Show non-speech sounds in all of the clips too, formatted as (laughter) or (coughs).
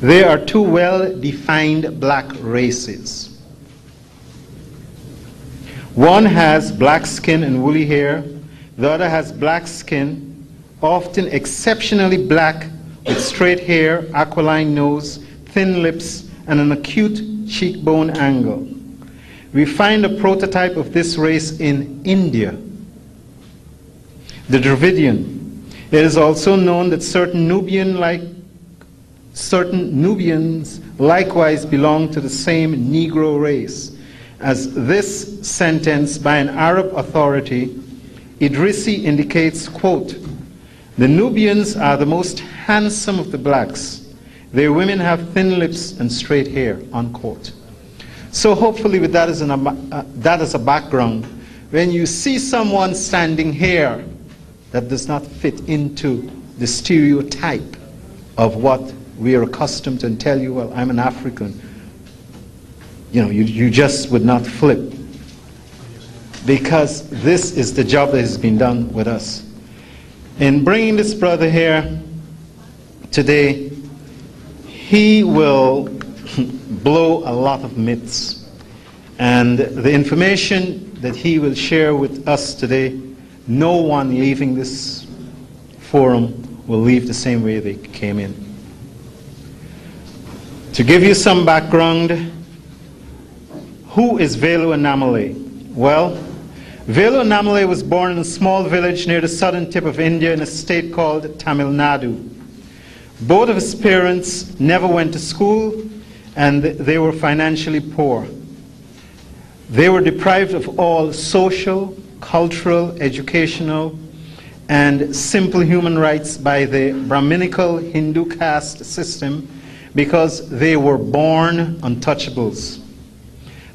there are two well defined black races. One has black skin and woolly hair, the other has black skin, often exceptionally black, with straight hair, aquiline nose, thin lips, and an acute cheekbone angle. We find a prototype of this race in India, the Dravidian. It is also known that certain Nubian like certain Nubians likewise belong to the same Negro race, as this sentence by an Arab authority, Idrisi indicates, quote, the Nubians are the most handsome of the blacks. Their women have thin lips and straight hair, unquote. So hopefully with that as, an, uh, that as a background, when you see someone standing here that does not fit into the stereotype of what we are accustomed to and tell you, well, I'm an African, you know, you, you just would not flip. Because this is the job that has been done with us. In bringing this brother here today, he will (laughs) blow a lot of myths. And the information that he will share with us today, no one leaving this forum will leave the same way they came in. To give you some background, who is Velu Annamalai? Well, Velu Annamalai was born in a small village near the southern tip of India in a state called Tamil Nadu. Both of his parents never went to school and they were financially poor. They were deprived of all social, cultural, educational, and simple human rights by the Brahminical Hindu caste system because they were born untouchables.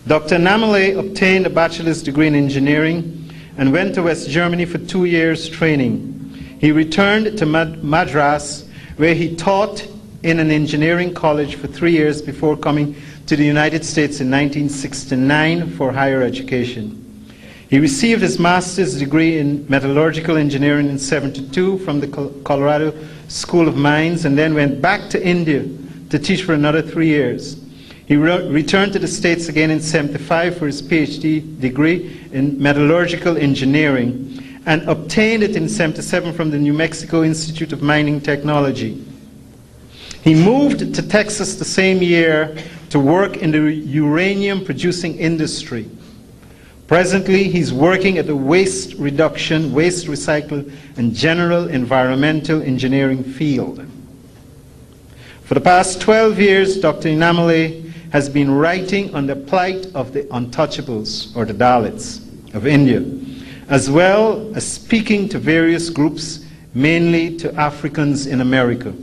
Dr. Annamalai obtained a bachelor's degree in engineering and went to West Germany for two years training. He returned to Madras where he taught in an engineering college for three years before coming to the United States in 1969 for higher education. He received his master's degree in metallurgical engineering in 72 from the Colorado School of Mines and then went back to India to teach for another three years. He re returned to the States again in 75 for his PhD degree in metallurgical engineering and obtained it in 77 from the New Mexico Institute of Mining Technology. He moved to Texas the same year to work in the uranium producing industry. Presently, he's working at the waste reduction, waste recycle, and general environmental engineering field. For the past 12 years, Dr. Annamalai has been writing on the plight of the untouchables, or the Dalits, of India, as well as speaking to various groups, mainly to Africans in America.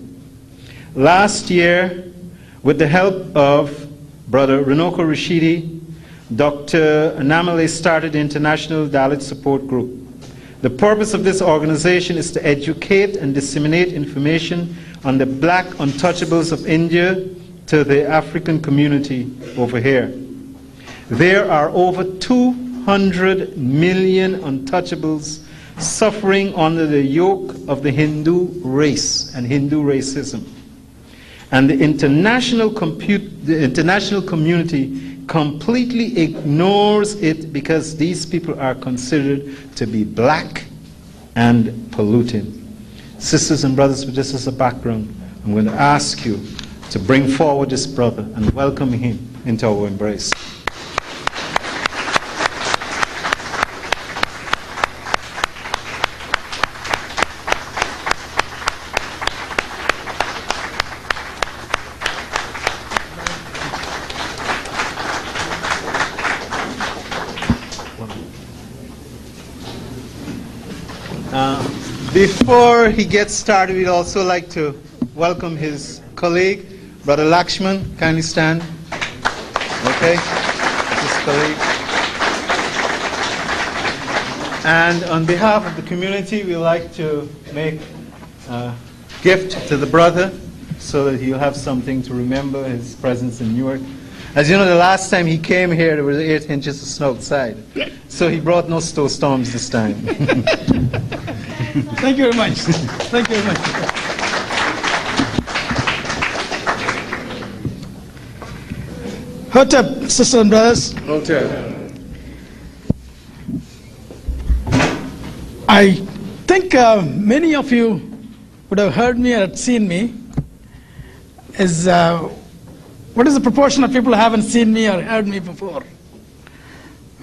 Last year, with the help of Brother Runoko Rashidi, Dr. Annamalai started the International Dalit Support Group. The purpose of this organization is to educate and disseminate information on the black untouchables of India to the African community over here. There are over 200 million untouchables suffering under the yoke of the Hindu race and Hindu racism. And the international, the international community completely ignores it because these people are considered to be black and polluted. Sisters and brothers, with this as a background, I'm going to ask you to bring forward this brother and welcome him into our embrace. Before he gets started, we'd also like to welcome his colleague, Brother Lakshman. Kindly stand. Okay, his colleague. And on behalf of the community, we'd like to make a gift to the brother so that he'll have something to remember his presence in Newark. As you know, the last time he came here, there was eight inches of snow outside. So he brought no snowstorms this time. (laughs) Thank you very much. Thank you very much. Hotep, sisters and brothers, I think uh, many of you would have heard me or had seen me. Is uh, what is the proportion of people who haven't seen me or heard me before?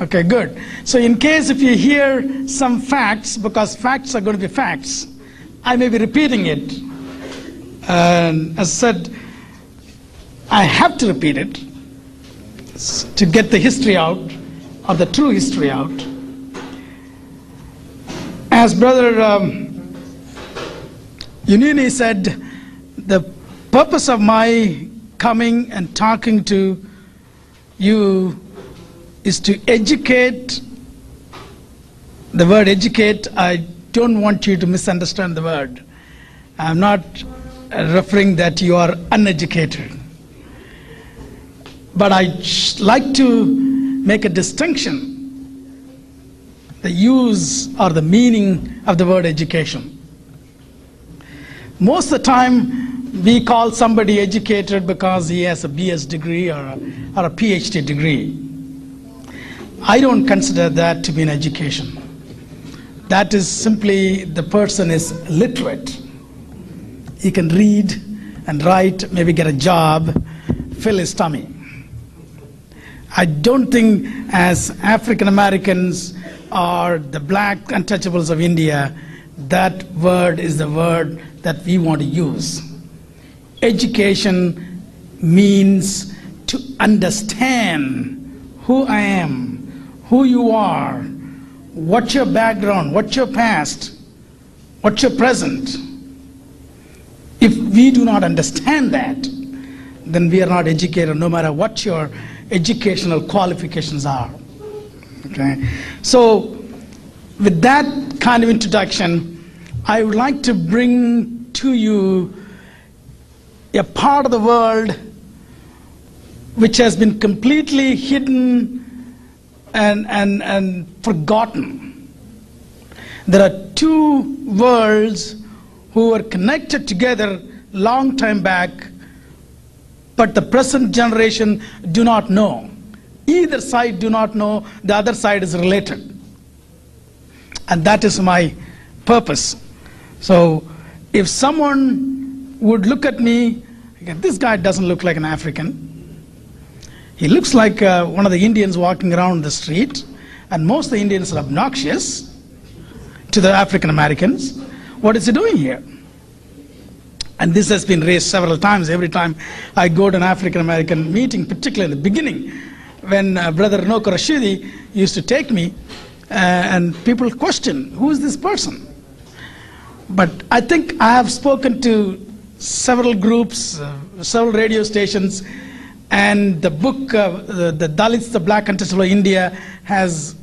Okay, good. So, in case if you hear some facts, because facts are going to be facts, I may be repeating it. And as I said, I have to repeat it to get the history out, or the true history out. As Brother um, Unini said, the purpose of my coming and talking to you is to educate. The word educate, I don't want you to misunderstand the word. I'm not uh, referring that you are uneducated. But I like to make a distinction the use or the meaning of the word education. Most of the time, we call somebody educated because he has a BS degree or a, or a PhD degree. I don't consider that to be an education. That is simply the person is literate. He can read and write, maybe get a job, fill his tummy. I don't think, as African Americans or the black untouchables of India, that word is the word that we want to use. Education means to understand who I am, who you are, what's your background, what's your past, what's your present. If we do not understand that, then we are not educated no matter what your educational qualifications are. Okay? So, with that kind of introduction, I would like to bring to you a part of the world which has been completely hidden and, and, and forgotten. There are two worlds who were connected together long time back but the present generation do not know. Either side do not know, the other side is related. And that is my purpose. So if someone would look at me, this guy doesn't look like an African. He looks like uh, one of the Indians walking around the street, and most of the Indians are obnoxious to the African Americans. What is he doing here? And this has been raised several times. Every time I go to an African American meeting, particularly in the beginning, when uh, Brother Runoko Rashidi used to take me, uh, and people question, who is this person? But I think I have spoken to several groups, uh, several radio stations, and the book, uh, the, the Dalits, the Black Untouchable of India, has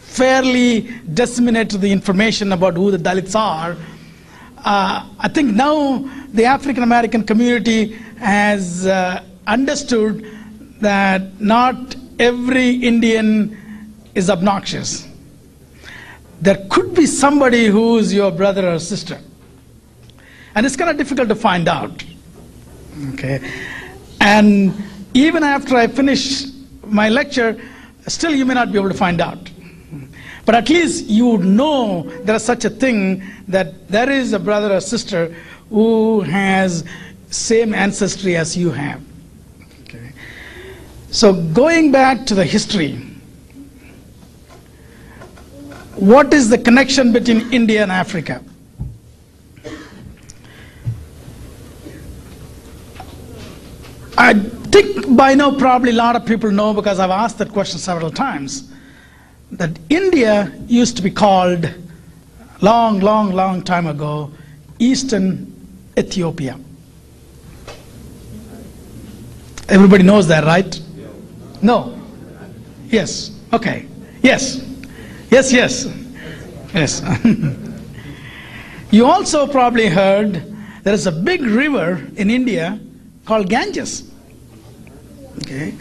fairly disseminated the information about who the Dalits are. Uh, I think now the African American community has uh, understood that not every Indian is obnoxious. There could be somebody who is your brother or sister. And it's kind of difficult to find out. Okay. And even after I finish my lecture, still you may not be able to find out. But at least you would know there is such a thing that there is a brother or sister who has same ancestry as you have. Okay. So going back to the history, what is the connection between India and Africa? I think by now probably a lot of people know because I've asked that question several times that India used to be called long, long, long time ago Eastern Ethiopia. Everybody knows that, right? No? Yes. Okay. Yes. Yes, yes. Yes. (laughs) you also probably heard there is a big river in India called Ganges. Okay.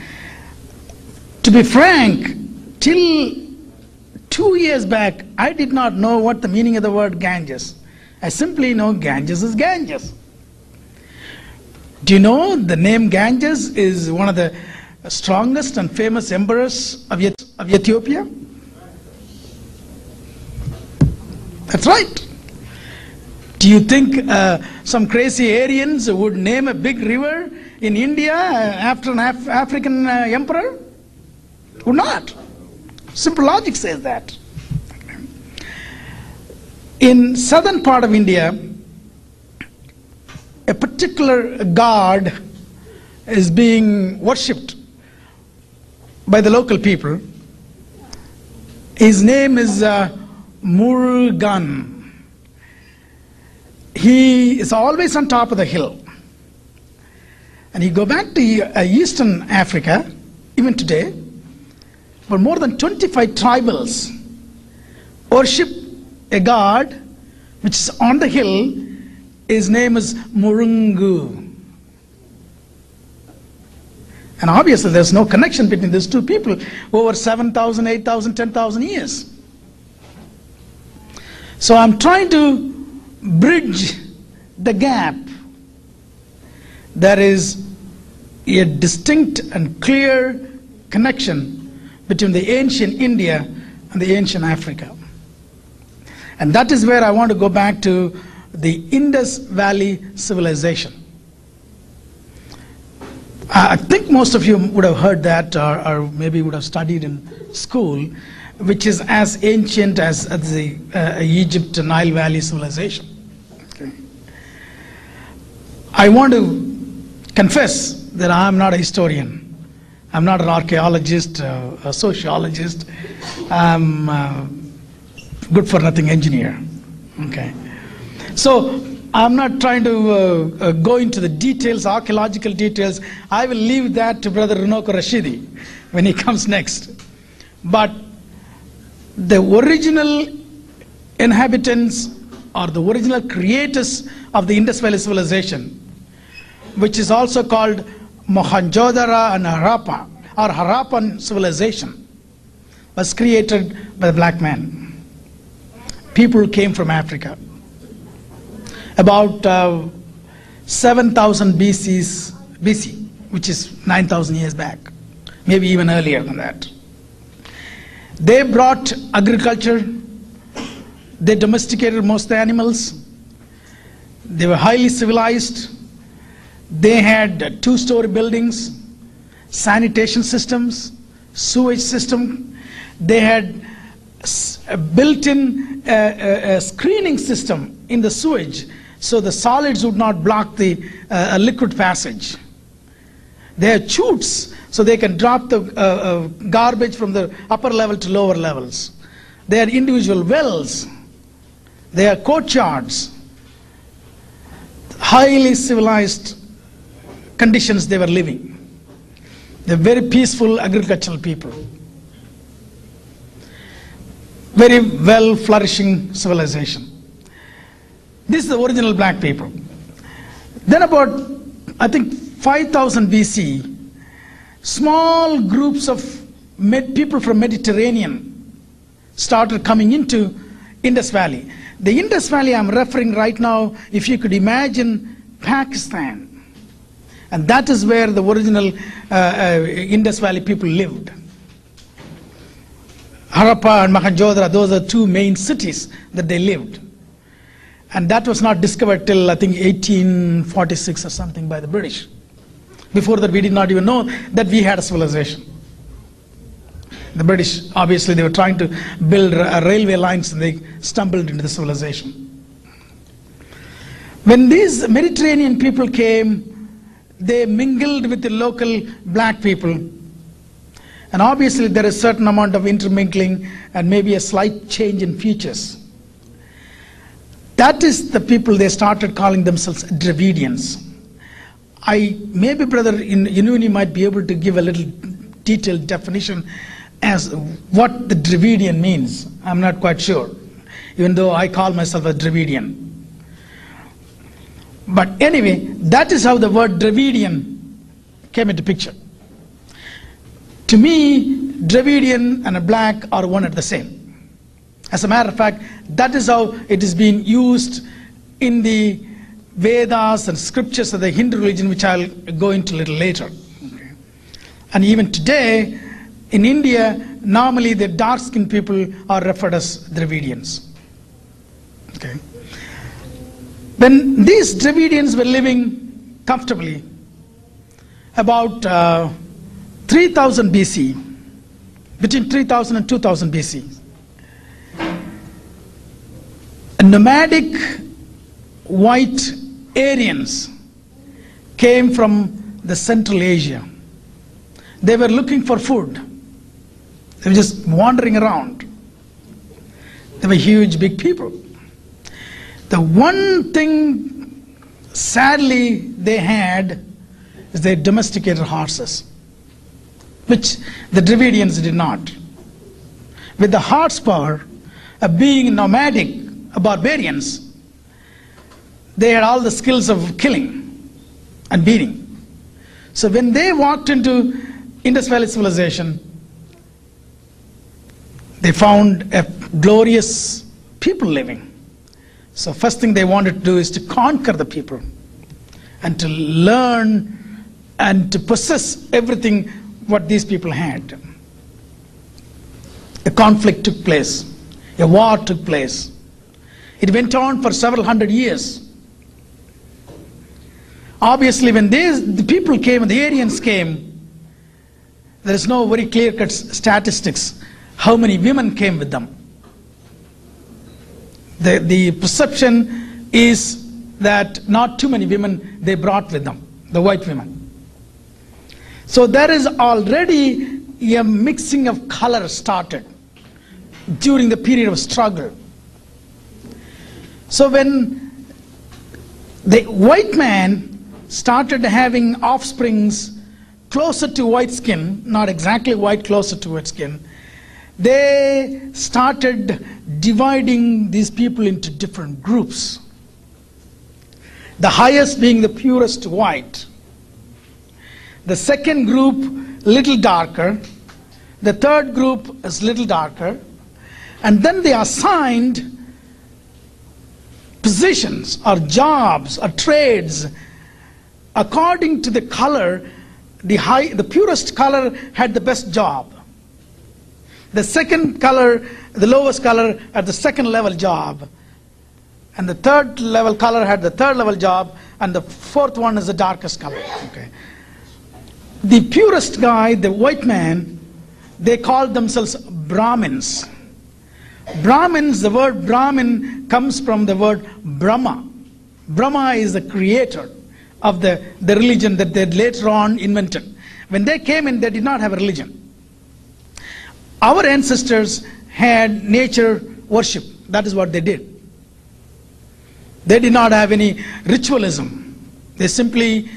To be frank, till two years back, I did not know what the meaning of the word Ganges. I simply know Ganges is Ganges. Do you know the name Ganges is one of the strongest and famous emperors of, Eth- of Ethiopia? That's right. Do you think uh, some crazy Aryans would name a big river in India after an Af- African uh, emperor? Would not. Simple logic says that. In southern part of India, a particular god is being worshipped by the local people. His name is uh, Murugan. He is always on top of the hill. And you go back to uh, Eastern Africa, even today, for more than 25 tribals worship a god which is on the hill. His name is Murungu. And obviously, there's no connection between these two people over 7,000, 8,000, 10,000 years. So I'm trying to bridge the gap. There is a distinct and clear connection between the ancient India and the ancient Africa. And that is where I want to go back to the Indus Valley civilization. I think most of you would have heard that or, or maybe would have studied in school, which is as ancient as, as the uh, Egypt Nile Valley civilization. Okay. I want to confess that I am not a historian. I'm not an archaeologist, uh, a sociologist. I'm a good for nothing engineer. Okay. So I'm not trying to uh, uh, go into the details, archaeological details. I will leave that to Brother Runoko Rashidi when he (laughs) comes next. But the original inhabitants or the original creators of the Indus Valley civilization, which is also called Mohenjo-daro and Harappa, or Harappan civilization, was created by the black man. People came from Africa about uh, 7000 BC's, BC, which is 9000 years back, maybe even earlier than that. They brought agriculture, they domesticated most of the animals, they were highly civilized, they had two story buildings, sanitation systems, sewage system, they had a built-in uh, uh, screening system in the sewage so the solids would not block the uh, liquid passage. They have chutes so they can drop the uh, uh, garbage from the upper level to lower levels. They are individual wells. They are courtyards. Highly civilized conditions they were living. They're very peaceful agricultural people. Very well flourishing civilization. This is the original black people. Then about, I think, 5000 BC, small groups of people from Mediterranean started coming into Indus Valley. The Indus Valley I'm referring right now, if you could imagine Pakistan, and that is where the original uh, uh, Indus Valley people lived. Harappa and Mohenjo-daro, those are two main cities that they lived. And that was not discovered till I think 1846 or something by the British. Before that, we did not even know that we had a civilization. The British, obviously, they were trying to build railway lines and they stumbled into the civilization. When these Mediterranean people came, they mingled with the local black people. And obviously, there is a certain amount of intermingling and maybe a slight change in features. That is the people they started calling themselves Dravidians. I maybe, brother, in Inuni might be able to give a little detailed definition as what the Dravidian means. I'm not quite sure, even though I call myself a Dravidian. But anyway, that is how the word Dravidian came into picture. To me, Dravidian and a black are one and the same. As a matter of fact, that is how it is being used in the Vedas and scriptures of the Hindu religion, which I'll go into a little later. And even today, in India, normally the dark skinned people are referred as Dravidians. Okay. When these Dravidians were living comfortably, about uh, 3000 BC, between 3000 and 2000 BC, nomadic white Aryans came from the Central Asia. They were looking for food. They were just wandering around. They were huge, big people. The one thing, sadly, they had is they domesticated horses, which the Dravidians did not. With the horsepower of being nomadic, barbarians, they had all the skills of killing and beating. So when they walked into Indus Valley civilization, they found a glorious people living. So first thing they wanted to do is to conquer the people and to learn and to possess everything what these people had. A conflict took place. A war took place. It went on for several hundred years. Obviously, when they, the people came, the Aryans came, there is no very clear cut statistics how many women came with them. The, the perception is that not too many women they brought with them, the white women. So there is already a mixing of color started during the period of struggle. So when the white man started having offsprings closer to white skin, not exactly white, closer to white skin, they started dividing these people into different groups. The highest being the purest white. The second group, little darker. The third group is little darker. And then they assigned positions or jobs or trades according to the color the high the purest color had the best job the second color the lowest color at the second level job. And the third level color had the third level job and the fourth one is the darkest color. Okay. The purest guy the white man they called themselves brahmins. Brahmins the word brahmin comes from the word brahma. Brahma is the creator of the, the religion that they later on invented. When they came in, they did not have a religion. Our ancestors had nature worship. That is what they did. They did not have any ritualism. They simply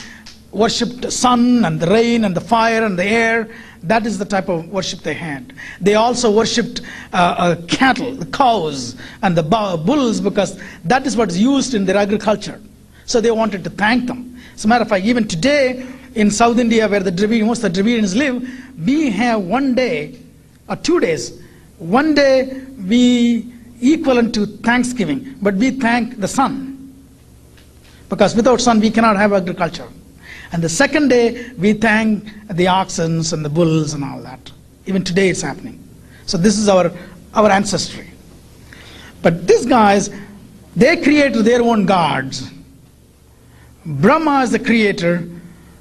worshipped the sun and the rain and the fire and the air. That is the type of worship they had. They also worshipped uh, uh, cattle, the cows, and the bulls because that is what is used in their agriculture. So they wanted to thank them. As a matter of fact, even today in South India, where the Dravidians, most of the Dravidians live, we have one day or two days. One day we equivalent to Thanksgiving, but we thank the sun. Because without sun we cannot have agriculture. And the second day we thank the oxen and the bulls and all that. Even today it's happening. So this is our, our ancestry. But these guys, they created their own gods Brahma is the creator.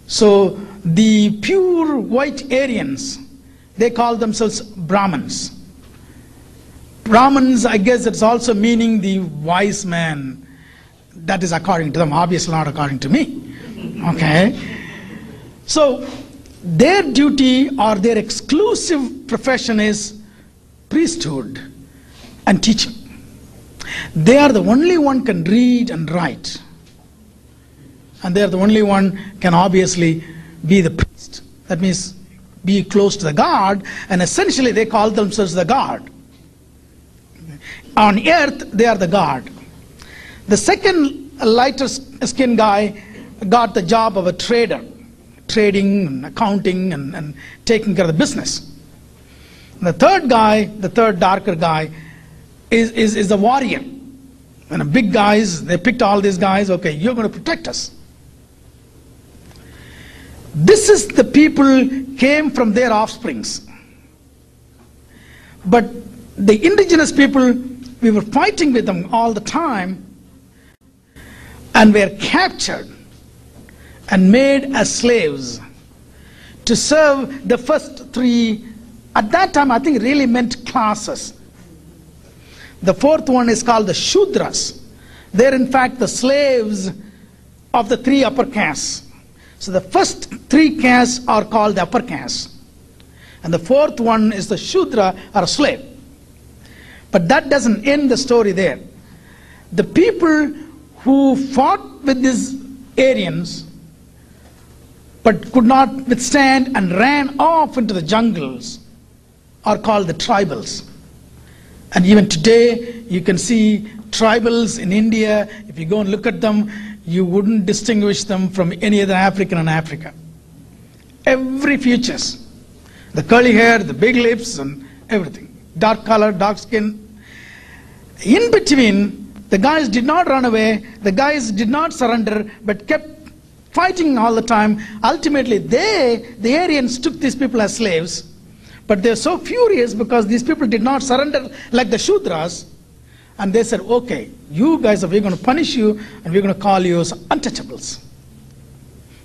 So the pure white Aryans, they call themselves Brahmins. Brahmins, I guess it's also meaning the wise man. That is according to them, obviously not according to me. Okay? So their duty or their exclusive profession is priesthood and teaching. They are the only one can read and write and they are the only one can obviously be the priest. That means be close to the God, and essentially they call themselves the God. On earth, they are the God. The second lighter skin guy got the job of a trader, trading and accounting and, and taking care of the business. And the third guy, the third darker guy, is, is, is a warrior. And the big guys, they picked all these guys, okay, you're going to protect us. This is the people came from their offsprings. But the indigenous people, we were fighting with them all the time and were captured and made as slaves to serve the first three. At that time, I think really meant classes. The fourth one is called the Shudras. They're in fact the slaves of the three upper castes. So the first three castes are called the upper caste. And the fourth one is the Shudra or slave. But that doesn't end the story there. The people who fought with these Aryans but could not withstand and ran off into the jungles are called the tribals. And even today, you can see tribals in India. If you go and look at them, you wouldn't distinguish them from any other African in Africa. Every features, the curly hair, the big lips, and everything, dark color, dark skin. In between, the guys did not run away, the guys did not surrender, but kept fighting all the time. Ultimately, they, the Aryans, took these people as slaves. But they're so furious because these people did not surrender like the Shudras. And they said, okay, you guys, we're going to punish you and we're going to call you as untouchables.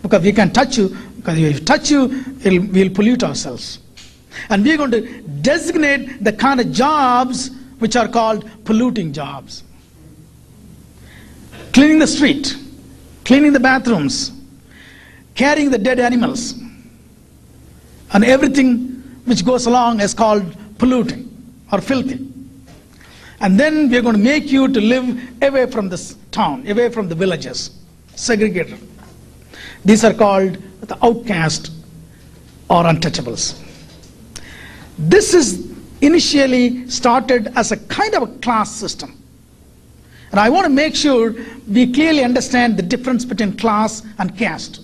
Because we can't touch you, because if we touch you, we'll pollute ourselves. And we're going to designate the kind of jobs which are called polluting jobs. Cleaning the street, cleaning the bathrooms, carrying the dead animals, and everything which goes along is called polluting or filthy. And then we are going to make you to live away from this town, away from the villages, segregated. These are called the outcast or untouchables. This is initially started as a kind of a class system. And I want to make sure we clearly understand the difference between class and caste.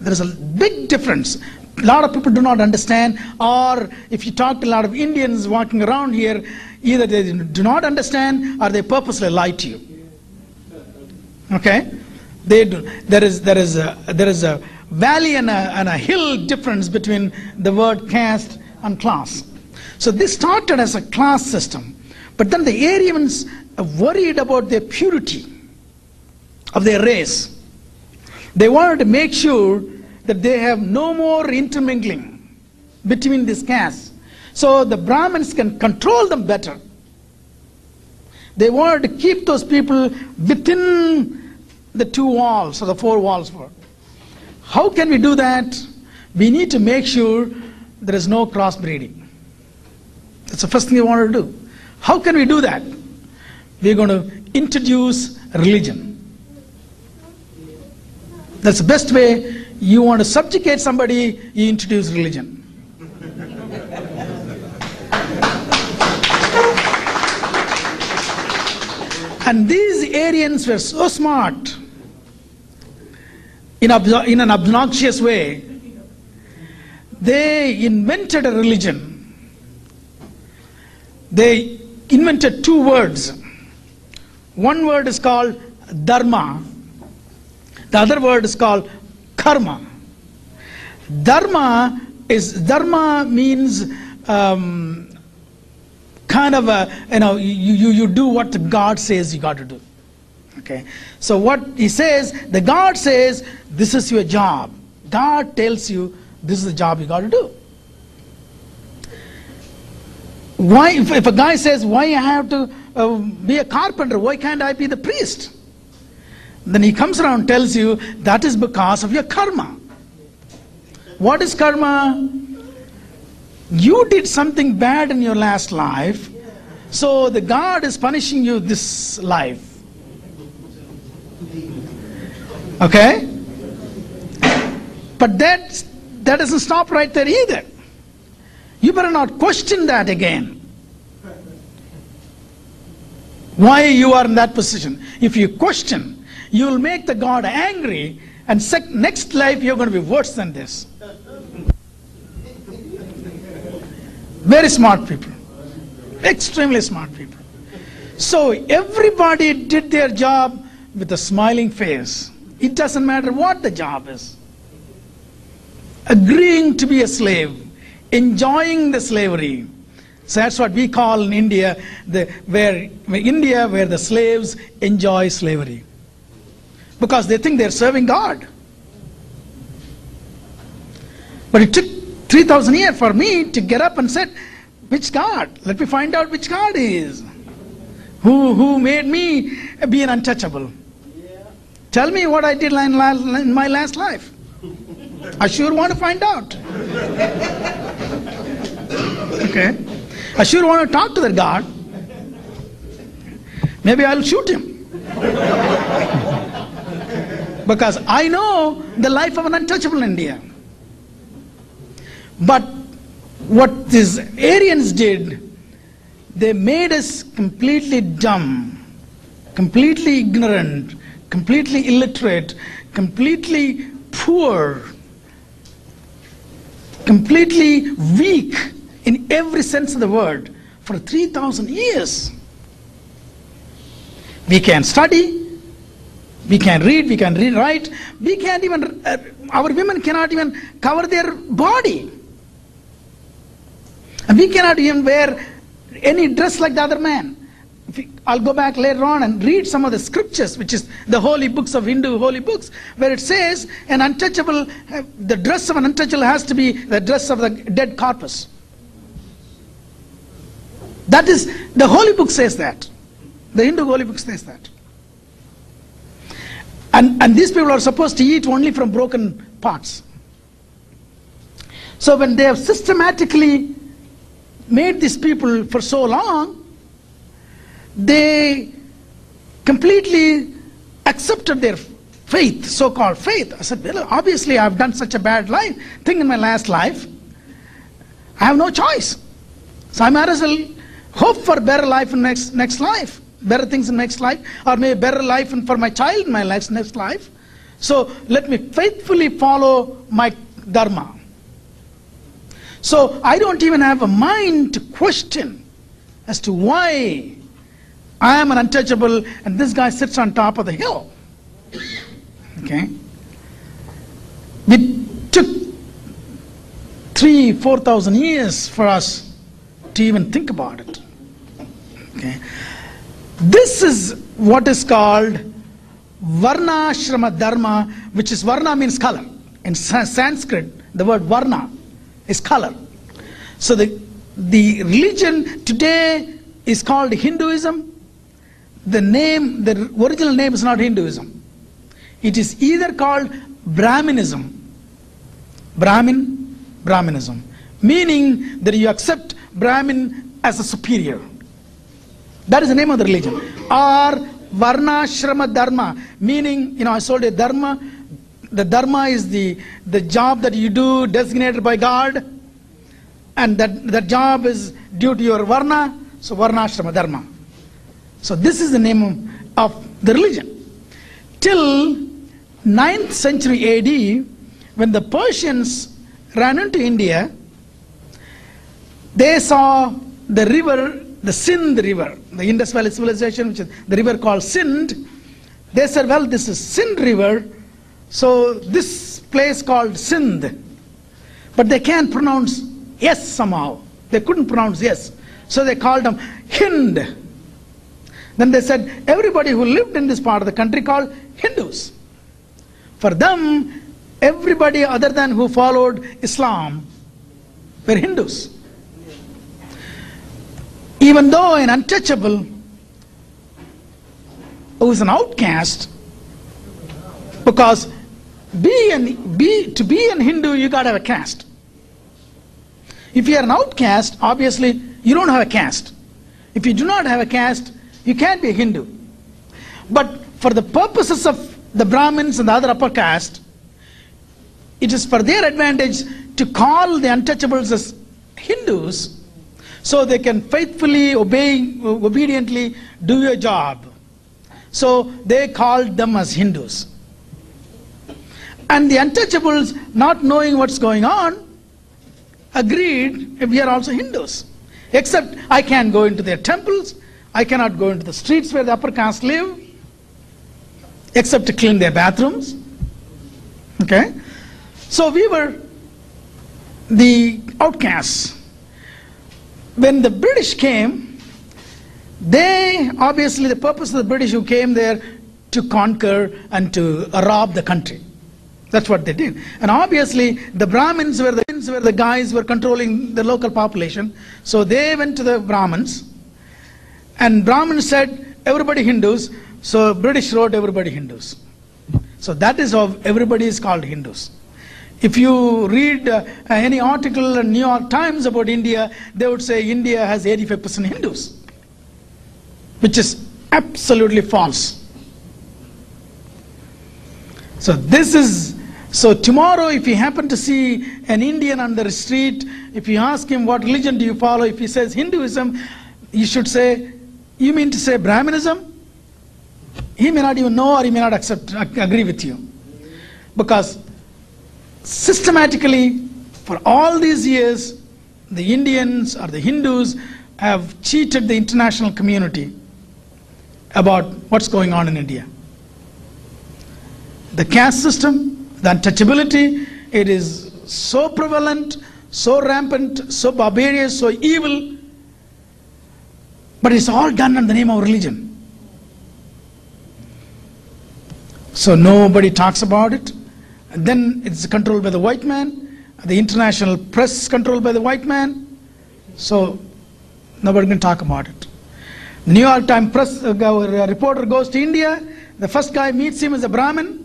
There is a big difference. A lot of people do not understand, or if you talk to a lot of Indians walking around here, either they do not understand or they purposely lie to you. Okay? They do, there, is, there, is a, there is a valley and a, and a hill difference between the word caste and class. So this started as a class system, but then the Aryans worried about their purity of their race. They wanted to make sure that they have no more intermingling between these castes. So the Brahmins can control them better. They wanted to keep those people within the two walls or the four walls. How can we do that? We need to make sure there is no crossbreeding. That's the first thing we want to do. How can we do that? We're going to introduce religion. That's the best way you want to subjugate somebody, you introduce religion. and these Aryans were so smart in, in an obnoxious way, they invented a religion. They invented two words. One word is called dharma, the other word is called karma. Dharma is dharma means um, kind of a you know you, you, you do what God says you got to do. Okay, so what he says, the God says this is your job. God tells you this is the job you got to do. Why, if, if a guy says, why I have to uh, be a carpenter, why can't I be the priest? Then he comes around tells you that is because of your karma. What is karma? You did something bad in your last life, so the God is punishing you this life. Okay? But that, that doesn't stop right there either. You better not question that again. Why you are in that position. If you question, you will make the God angry, and sec- next life you're going to be worse than this. Very smart people. Extremely smart people. So everybody did their job with a smiling face. It doesn't matter what the job is. agreeing to be a slave, enjoying the slavery. So that's what we call in India, the, where, where India, where the slaves enjoy slavery. Because they think they're serving God. But it took 3,000 years for me to get up and said, which God? Let me find out which God is. Who, who made me be an untouchable? Tell me what I did in in my last life. I sure want to find out. Okay? I sure want to talk to that God. Maybe I'll shoot him. Because I know the life of an untouchable in India. But what these Aryans did, they made us completely dumb, completely ignorant, completely illiterate, completely poor, completely weak in every sense of the word for 3,000 years. We can study, we can read, we can read, write, we can't even, uh, our women cannot even cover their body. And we cannot even wear any dress like the other man. I'll go back later on and read some of the scriptures, which is the holy books of Hindu holy books, where it says an untouchable, uh, the dress of an untouchable has to be the dress of the dead corpus. That is, the holy book says that. The Hindu holy book says that. And, and these people are supposed to eat only from broken parts. So when they have systematically made these people for so long, they completely accepted their faith, so called faith. I said, well, obviously, I've done such a bad life, thing in my last life. I have no choice. So I might as well hope for better life in next, next life, better things in next life, or maybe better life and for my child in my next, next life. So let me faithfully follow my dharma. So I don't even have a mind to question as to why I am an untouchable and this guy sits on top of the hill. Okay? It took three, four thousand years for us to even think about it. Okay? This is what is called Varna Ashrama Dharma, which is Varna means color. In Sanskrit, the word Varna is color. So the, the religion today is called Hinduism. The name, the original name is not Hinduism. It is either called Brahminism, Brahmin, Brahminism, meaning that you accept Brahmin as a superior. That is the name of the religion. Or Varnashrama Dharma, meaning, you know, I told you Dharma, the Dharma is the, the job that you do designated by God, and that, that job is due to your Varna, so Varnashrama Dharma. So this is the name of the religion. Till 9th century AD, when the Persians ran into India, they saw the river, the Sindh river, the Indus Valley civilization, which is the river called Sindh. They said, well, this is Sindh river, so this place called Sindh. But they can't pronounce yes somehow. They couldn't pronounce yes. So they called them Hind. Then they said everybody who lived in this part of the country called Hindus. For them, everybody other than who followed Islam were Hindus. Even though an untouchable who is an outcast, because be an, be, to be an Hindu, you got to have a caste. If you are an outcast, obviously you don't have a caste. If you do not have a caste, you can't be a Hindu. But for the purposes of the Brahmins and the other upper caste, it is for their advantage to call the untouchables as Hindus so they can faithfully, obey, obediently do your job. So they called them as Hindus. And the untouchables, not knowing what's going on, agreed we are also Hindus. Except I can't go into their temples, I cannot go into the streets where the upper caste live, except to clean their bathrooms. Okay? So we were the outcasts. When the British came, they obviously the purpose of the British who came there to conquer and to rob the country. That's what they did. And obviously the Brahmins were the were the guys who were controlling the local population. So they went to the Brahmins and Brahmins said everybody Hindus. So British wrote everybody Hindus. So that is how everybody is called Hindus. If you read uh, any article in New York Times about India, they would say India has 85% Hindus, which is absolutely false. So this is so tomorrow if you happen to see an Indian on the street, if you ask him what religion do you follow, if he says Hinduism, you should say, you mean to say Brahminism? He may not even know or he may not accept agree with you. Because systematically for all these years the Indians or the Hindus have cheated the international community about what's going on in India. The caste system, the untouchability, it is so prevalent, so rampant, so barbarous, so evil, but it's all done in the name of religion. So nobody talks about it. And then it's controlled by the white man. The international press is controlled by the white man. So nobody can talk about it. New York Times press uh, reporter goes to India. The first guy meets him as a Brahmin.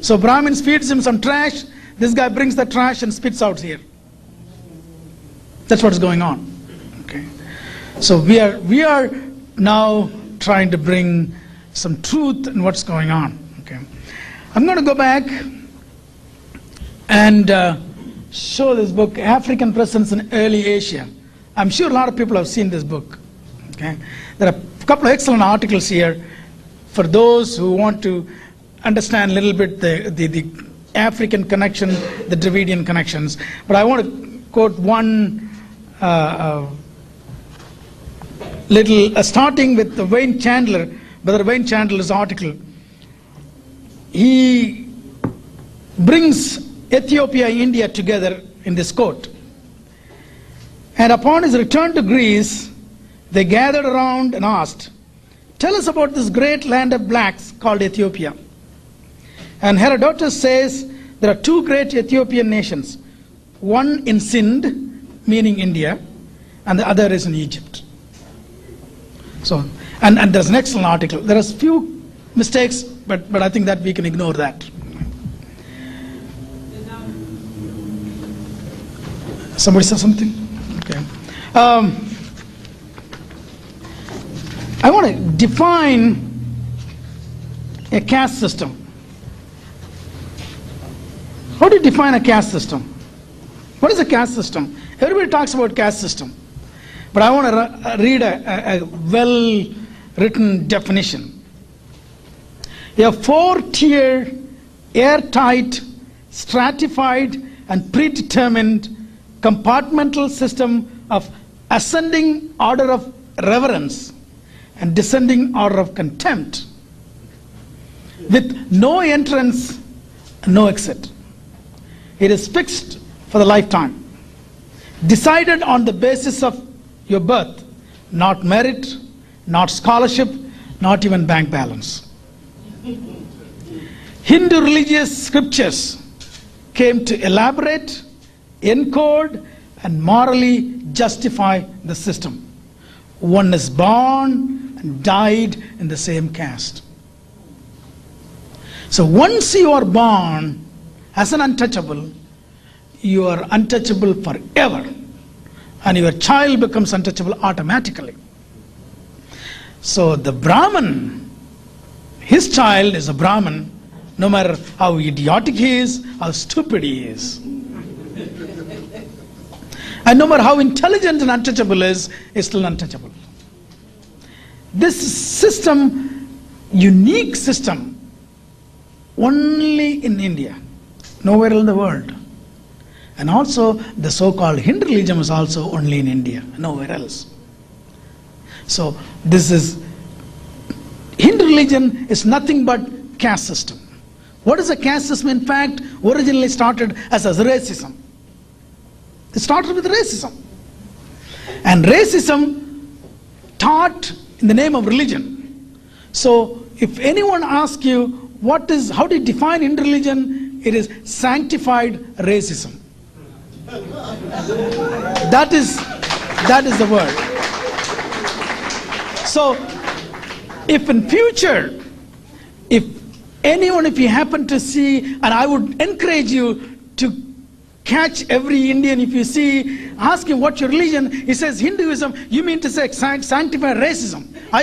So Brahmin feeds him some trash. This guy brings the trash and spits out here. That's what's going on. Okay. So we are we are now trying to bring some truth in what's going on. I'm going to go back and uh, show this book, African Presence in Early Asia. I'm sure a lot of people have seen this book. Okay. There are a couple of excellent articles here for those who want to understand a little bit the, the, the African connection, the Dravidian connections. But I want to quote one uh, uh, little, uh, starting with the Wayne Chandler, Brother Wayne Chandler's article. He brings Ethiopia and India together in this court. And upon his return to Greece, they gathered around and asked, Tell us about this great land of blacks called Ethiopia. And Herodotus says there are two great Ethiopian nations one in Sind, meaning India, and the other is in Egypt. So, and, and there's an excellent article. There are a few mistakes, but, but I think that we can ignore that. Somebody said something? Okay. Um, I want to define a caste system. How do you define a caste system? What is a caste system? Everybody talks about caste system. But I want to read a, a, a well written definition. A four tier, airtight, stratified, and predetermined compartmental system of ascending order of reverence and descending order of contempt with no entrance, no exit. It is fixed for the lifetime, decided on the basis of your birth, not merit, not scholarship, not even bank balance. Hindu religious scriptures came to elaborate, encode, and morally justify the system. One is born and died in the same caste. So once you are born as an untouchable, you are untouchable forever. And your child becomes untouchable automatically. So the Brahman, his child is a Brahman, no matter how idiotic he is, how stupid he is. and no matter how intelligent and untouchable is, is still untouchable. This system, unique system, only in India, nowhere in the world. And also, the so called Hindu religion is also only in India, nowhere else. So, this is Hindu religion is nothing but caste system. What is a caste system? In fact, originally started as a racism. It started with racism. And racism taught in the name of religion. So if anyone asks you what is how do you define Hindu religion, it is sanctified racism. That is that is the word. So if in future if anyone if you happen to see and i would encourage you to catch every indian if you see ask him what's your religion. He says hinduism you mean to say sanctify racism. I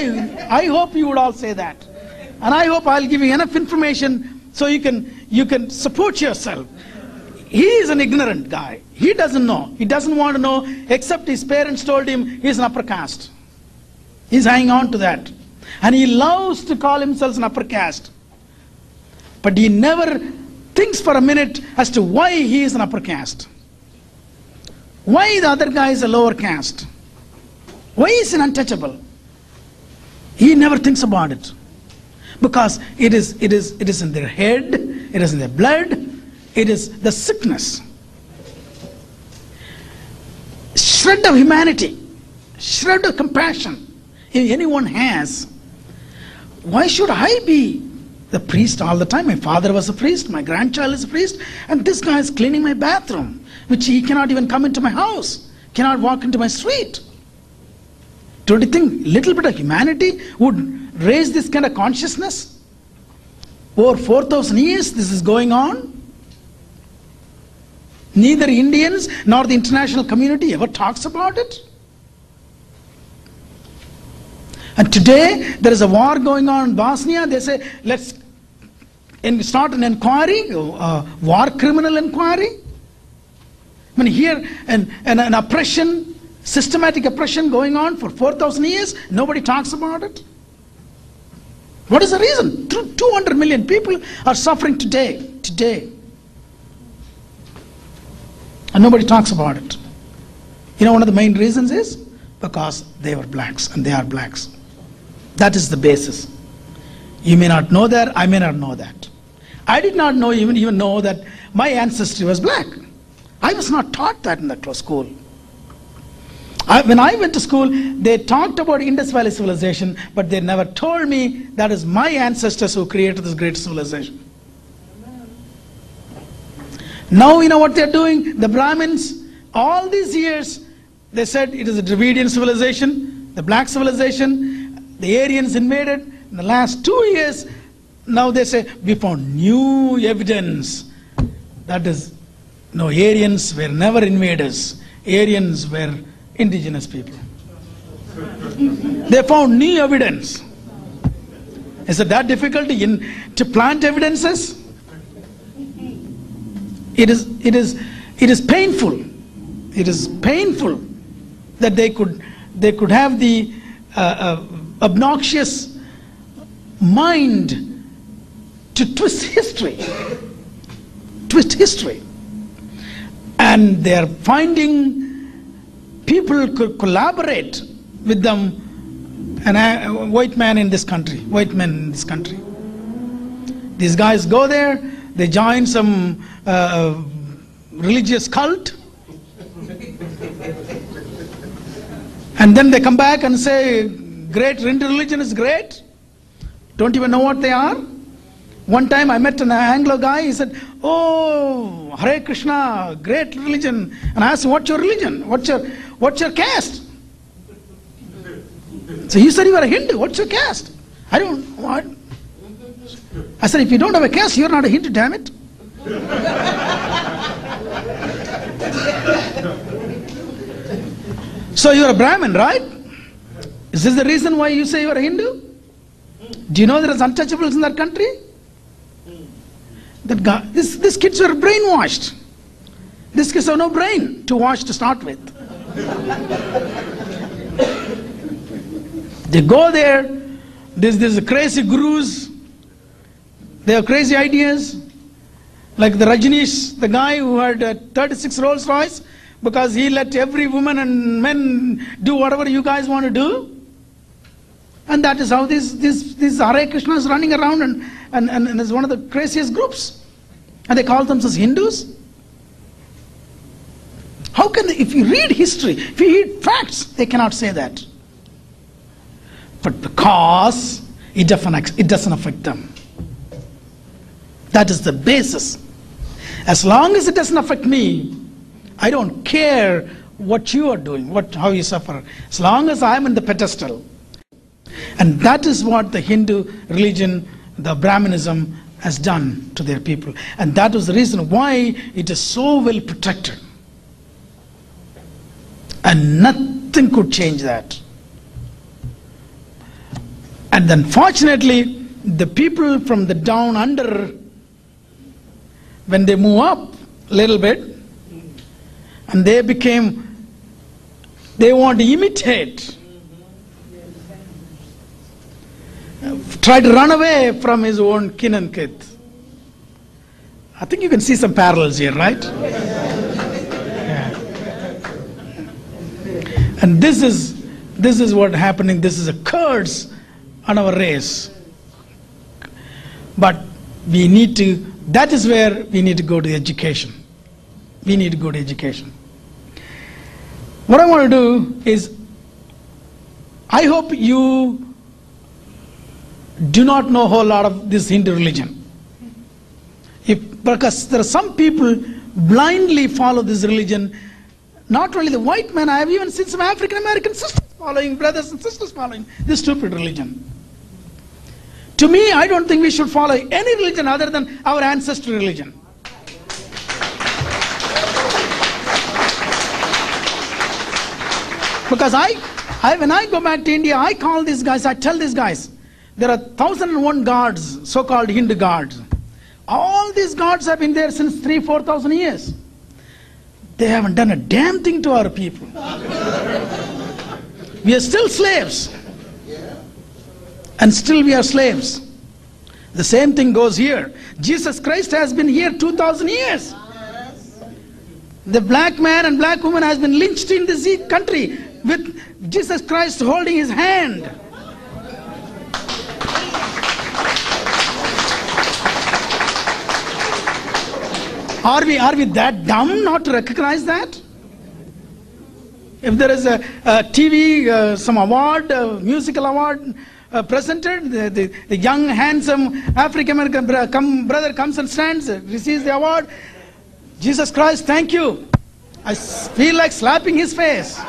i hope you would all say that. And i hope i'll give you enough information so you can you can support yourself. He is an ignorant guy. He doesn't know. He doesn't want to know except his parents told him he's an upper caste he's hanging on to that and he loves to call himself an upper caste but he never thinks for a minute as to why he is an upper caste. Why the other guy is a lower caste? Why is he untouchable? He never thinks about it. Because it is, it is, it is in their head, it is in their blood, it is the sickness. Shred of humanity, shred of compassion, if anyone has, why should I be the priest all the time. My father was a priest, my grandchild is a priest, and this guy is cleaning my bathroom, which he cannot even come into my house, cannot walk into my street. Don't you think little bit of humanity would raise this kind of consciousness? Over 4,000 years this is going on. Neither Indians nor the international community ever talks about it. And today there is a war going on in Bosnia. They say, let's start an inquiry, a war criminal inquiry. I mean, here an, an, an oppression, systematic oppression going on for 4,000 years, nobody talks about it. What is the reason? 200 million people are suffering today, today. And nobody talks about it. You know, one of the main reasons is because they were blacks and they are blacks. That is the basis. You may not know that, I may not know that. I did not know even, even know that my ancestry was black. I was not taught that in the school. I, when I went to school, they talked about Indus Valley civilization, but they never told me that is my ancestors who created this great civilization. Now you know what they're doing? The Brahmins, all these years, they said it is a Dravidian civilization, the black civilization, the Aryans invaded. In the last two years, now they say we found new evidence. That is, no, Aryans were never invaders. Aryans were indigenous people. (laughs) they found new evidence. Is it that difficult in, to plant evidences? It is, it, is, it is painful. It is painful that they could, they could have the uh, uh, obnoxious mind to twist history. Twist history. And they are finding people could collaborate with them, and white man in this country, white men in this country. These guys go there, they join some uh, religious cult, and then they come back and say, Great religion is great. Don't even know what they are. One time I met an Anglo guy, he said, Oh, Hare Krishna, great religion. And I asked What's your religion? What's your, what's your caste? So he said, You are a Hindu. What's your caste? I don't, what? I said, If you don't have a caste, you're not a Hindu, damn it. (laughs) so you're a Brahmin, right? Is this the reason why you say you're a Hindu? Do you know there is untouchables in that country? That guy, this, these kids were brainwashed. These kids have no brain to wash to start with. they go there, there's, there's crazy gurus, they have crazy ideas. Like the Rajneesh, the guy who had a 36 Rolls Royce, because he let every woman and men do whatever you guys want to do. And that is how this, this, this Hare Krishna is running around and, and, and, and is one of the craziest groups. And they call themselves Hindus. How can they, if you read history, if you read facts, they cannot say that. But because it doesn't, it doesn't affect them. That is the basis. As long as it doesn't affect me, I don't care what you are doing, what, how you suffer. As long as I'm in the pedestal. And that is what the Hindu religion, the Brahmanism, has done to their people. And that was the reason why it is so well protected. And nothing could change that. And unfortunately, the people from the down under, when they move up a little bit, and they became, they want to imitate, try to run away from his own kin and kith. I think you can see some parallels here, right? Yeah. And this is this is what happening. This is a curse on our race. But we need to. That is where we need to go to education. We need to go to education. What I want to do is, I hope you do not know a whole lot of this Hindu religion. If, because there are some people blindly follow this religion. Not only the white men, I have even seen some African American sisters following, brothers and sisters following this stupid religion. To me, I don't think we should follow any religion other than our ancestral religion. Because I, I, when I go back to India, I call these guys, I tell these guys, there are 1001 gods, so called Hindu gods. All these gods have been there since 3 4,000 years. They haven't done a damn thing to our people. we are still slaves. And still we are slaves. The same thing goes here. Jesus Christ has been here 2,000 years. The black man and black woman has been lynched in this country with Jesus Christ holding his hand. Are we, are we that dumb not to recognize that? If there is a, a TV, uh, some award, uh, musical award uh, presented, the, the, the, young, handsome African American come, brother comes and stands, receives the award. Jesus Christ, thank you. I feel like slapping his face.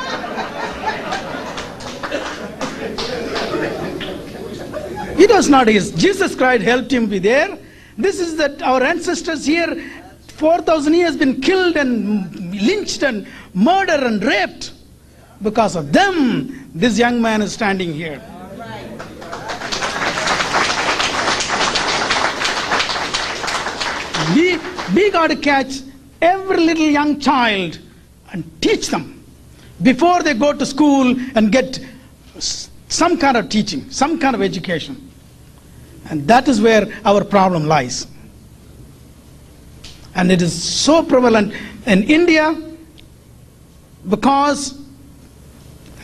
He does not. His Jesus Christ helped him be there. This is that our ancestors here 4,000 years been killed and lynched and murdered and raped. Because of them, this young man is standing here. We, we got to catch every little young child and teach them before they go to school and get some kind of teaching, some kind of education. And that is where our problem lies. And it is so prevalent in India because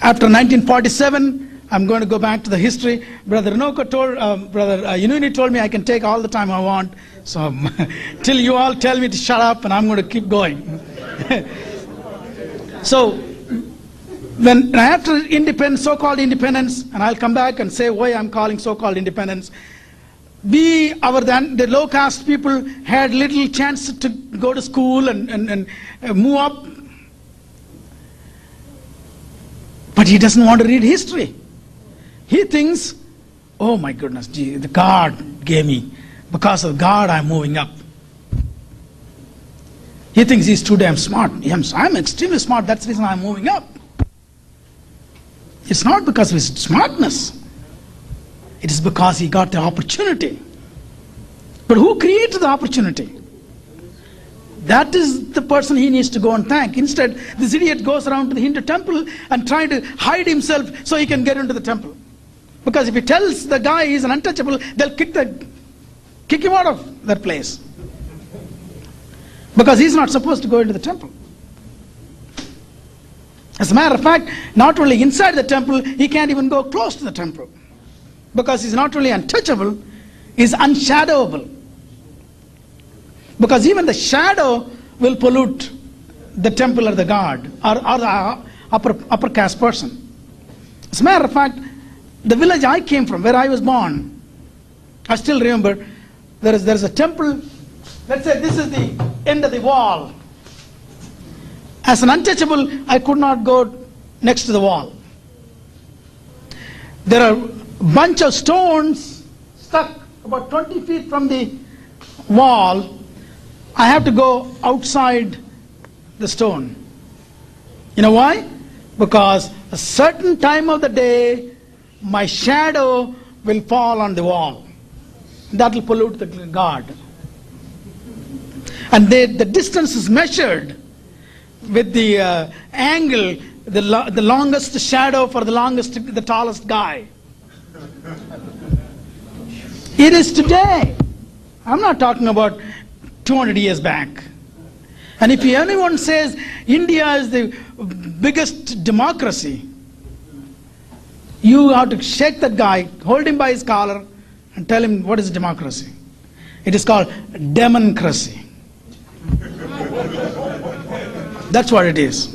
after 1947, I'm going to go back to the history. Brother Runoko told, uh, Brother uh, Inuni told me I can take all the time I want. So (laughs) till you all tell me to shut up, and I'm going to keep going. (laughs) so when after independence, so-called independence, and I'll come back and say why I'm calling so-called independence we, our then the low caste people had little chance to go to school and, and, and uh, move up. But he doesn't want to read history. He thinks, oh my goodness, gee, the God gave me. Because of God, I'm moving up. He thinks he's too damn smart. I'm extremely smart, that's the reason I'm moving up. It's not because of his smartness. It is because he got the opportunity. But who created the opportunity? That is the person he needs to go and thank. Instead, this idiot goes around to the Hindu temple and trying to hide himself so he can get into the temple. Because if he tells the guy he's an untouchable, they'll kick, the, kick him out of that place. Because he's not supposed to go into the temple. As a matter of fact, not only inside the temple, he can't even go close to the temple because he's not only untouchable, he's unshadowable. Because even the shadow will pollute the temple or the god or, or the upper, upper caste person. As a matter of fact, the village I came from, where I was born, I still remember there is, there is a temple. Let's say this is the end of the wall. As an untouchable, I could not go next to the wall. There are bunch of stones stuck about 20 feet from the wall. I have to go outside the stone. You know why? Because a certain time of the day, my shadow will fall on the wall. That will pollute the guard. And they, the distance is measured with the uh, angle, the, lo- the longest shadow for the longest, the tallest guy. It is today. I'm not talking about 200 years back. And if anyone says India is the biggest democracy, you have to shake that guy, hold him by his collar, and tell him what is democracy. It is called democracy. That's what it is.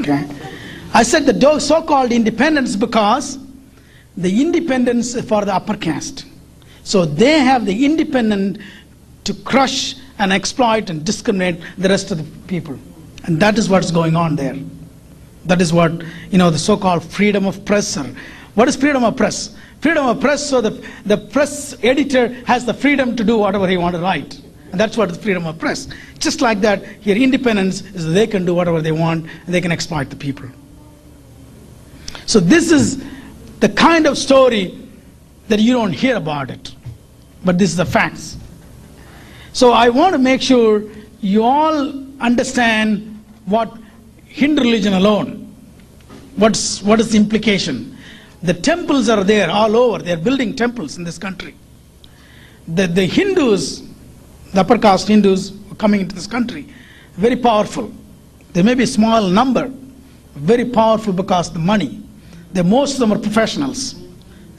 Okay. I said the so-called independence because the independence for the upper caste. So they have the independent to crush and exploit and discriminate the rest of the people. And that is what's going on there. That is what, you know, the so-called freedom of press. Or, what is freedom of press? Freedom of press, so the, the press editor has the freedom to do whatever he wants to write. And that's what is freedom of press. Just like that, here independence is they can do whatever they want and they can exploit the people. So this is the kind of story that you don't hear about it. But this is the facts. So I want to make sure you all understand what Hindu religion alone, what's, what is the implication. The temples are there all over. They're building temples in this country. The, the Hindus, the upper caste Hindus coming into this country, very powerful. They may be a small number, very powerful because the money. Most of them are professionals,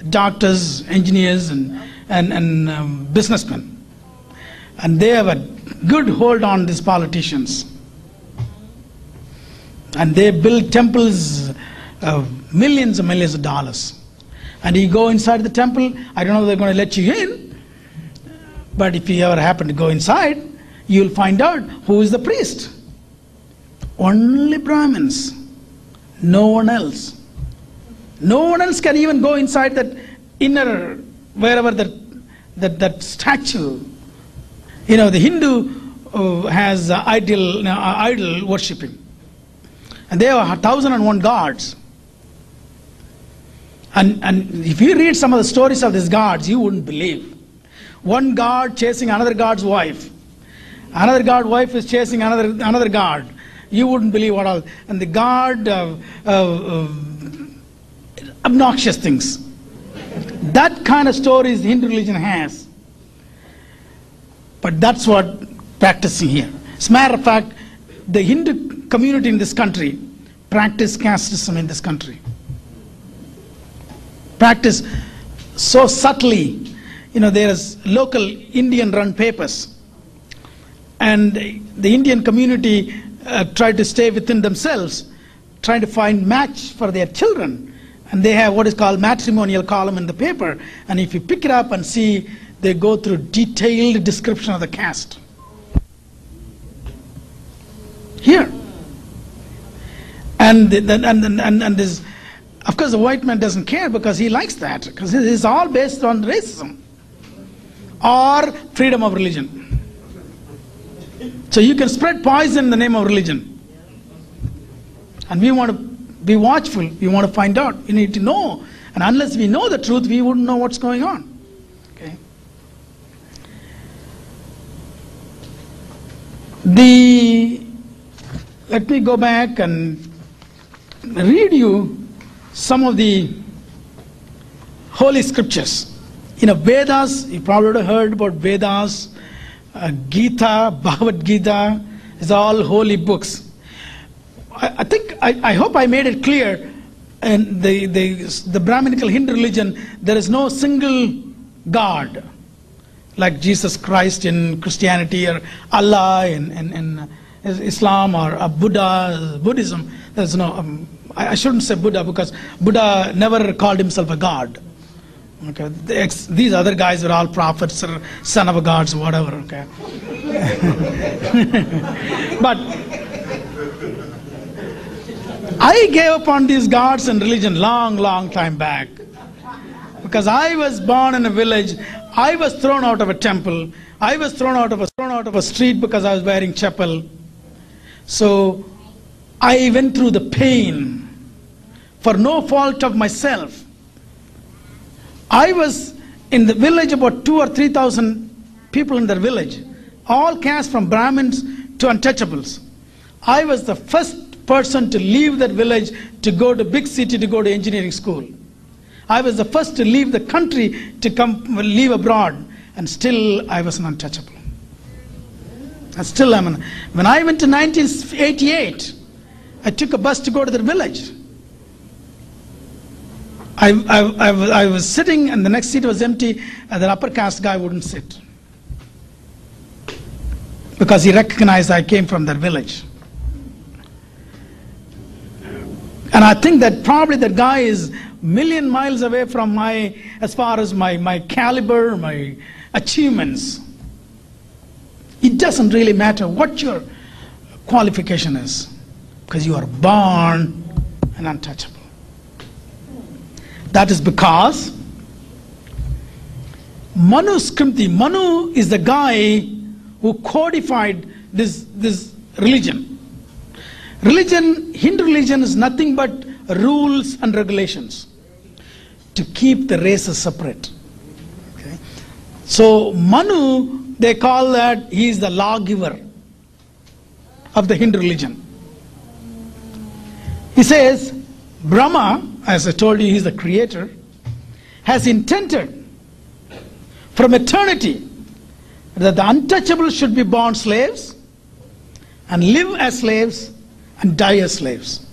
doctors, engineers, and, and, and um, businessmen. And they have a good hold on these politicians. And they build temples of millions and millions of dollars. And you go inside the temple, I don't know if they're going to let you in, but if you ever happen to go inside, you'll find out who is the priest. Only Brahmins, no one else. No one else can even go inside that inner, wherever that, that, that statue. You know, the Hindu uh, has uh, idol, uh, idol worshipping. And they are a thousand and one gods. And, and if you read some of the stories of these gods, you wouldn't believe. One god chasing another god's wife. Another god wife is chasing another, another god. You wouldn't believe what all. And the god, uh, obnoxious things. That kind of stories Hindu religion has. But that's what practicing here. As a matter of fact, the Hindu community in this country practice casteism in this country. Practice so subtly. You know, there's local Indian run papers. And the Indian community uh, try to stay within themselves, trying to find match for their children. And they have what is called matrimonial column in the paper. And if you pick it up and see, they go through detailed description of the caste. Here. And, and, and, and, and this, of course, the white man doesn't care because he likes that, because it's all based on racism or freedom of religion. So you can spread poison in the name of religion. And we want to be watchful. We want to find out. We need to know. And unless we know the truth, we wouldn't know what's going on. Okay. The let me go back and read you some of the holy scriptures. You know, Vedas, you probably heard about Vedas, uh, Gita, Bhagavad Gita, is all holy books. I, I think, I, I hope I made it clear. In the, the, the Brahminical Hindu religion, there is no single God like Jesus Christ in Christianity or Allah in, in, in, Islam or uh, Buddha, Buddhism. There's no, um, I, I shouldn't say Buddha because Buddha never called himself a god. Okay, the these other guys were all prophets or son of gods, whatever. Okay, (laughs) but I gave up on these gods and religion long, long time back. Because I was born in a village, I was thrown out of a temple, I was thrown out of a thrown out of a street because I was wearing chappal. So I went through the pain for no fault of myself. I was in the village about two or three thousand people in their village, all caste from Brahmins to untouchables. I was the first person to leave that village to go to big city to go to engineering school. I was the first to leave the country to come leave abroad, and still I was an untouchable. And still I'm an, when I went to 1988, I took a bus to go to the village. I, I, I, was- I was sitting and the next seat was empty and the upper caste guy wouldn't sit. Because he recognized I came from that village. And I think that probably that guy is million miles away from my, as far as my, my caliber, my achievements. It doesn't really matter what your qualification is, because you are born and untouchable. That is because Manu Smriti, Manu is the guy who codified this, this religion. Religion, Hindu religion is nothing but rules and regulations to keep the races separate. Okay? So Manu, they call that he is the lawgiver of the Hindu religion. He says, Brahma, as I told you, he is the creator, has intended from eternity that the untouchable should be born slaves and live as slaves and die as slaves.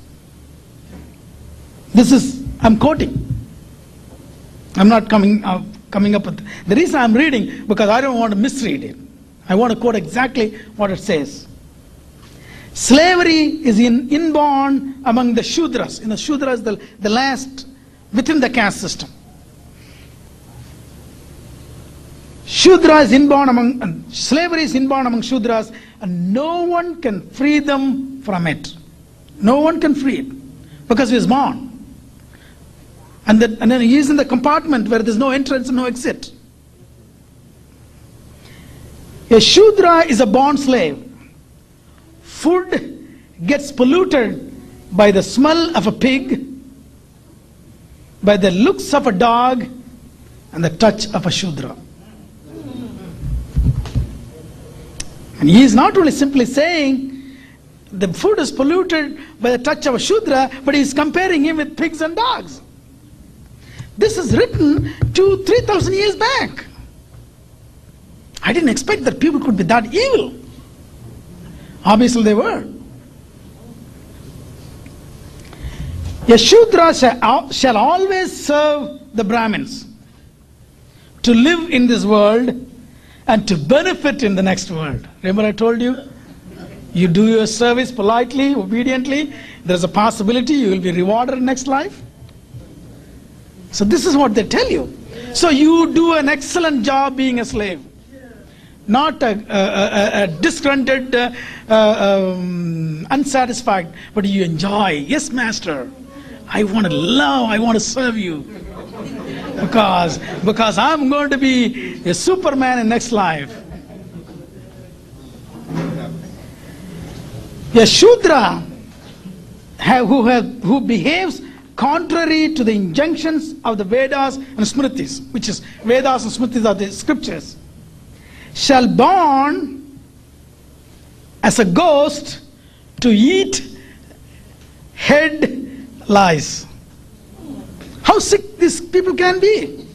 This is, I'm quoting. I'm not coming, uh, coming up with. The reason I'm reading, because I don't want to misread it. I want to quote exactly what it says. Slavery is in, inborn among the Shudras. In the Shudras, the, the last within the caste system. Shudra is inborn among, slavery is inborn among Shudras, and no one can free them from it. No one can free it because he is born. And, that, and then he is in the compartment where there's no entrance and no exit. A Shudra is a born slave. Food gets polluted by the smell of a pig, by the looks of a dog, and the touch of a Shudra. And he is not only simply saying the food is polluted by the touch of a Shudra, but he is comparing him with pigs and dogs. This is written two, three thousand years back. I didn't expect that people could be that evil. Obviously, they were. A Shudra shall shall always serve the Brahmins to live in this world and to benefit in the next world. Remember, I told you? You do your service politely, obediently, there's a possibility you will be rewarded next life. So, this is what they tell you. So, you do an excellent job being a slave not a, a, a, a disgruntled, uh, uh, um, unsatisfied, but you enjoy. Yes, master. I want to love. I want to serve you because because I'm going to be a Superman in next life. A Shudra who who behaves contrary to the injunctions of the Vedas and Smritis, which is Vedas and Smritis are the scriptures shall born as a ghost to eat head lice. How sick these people can be.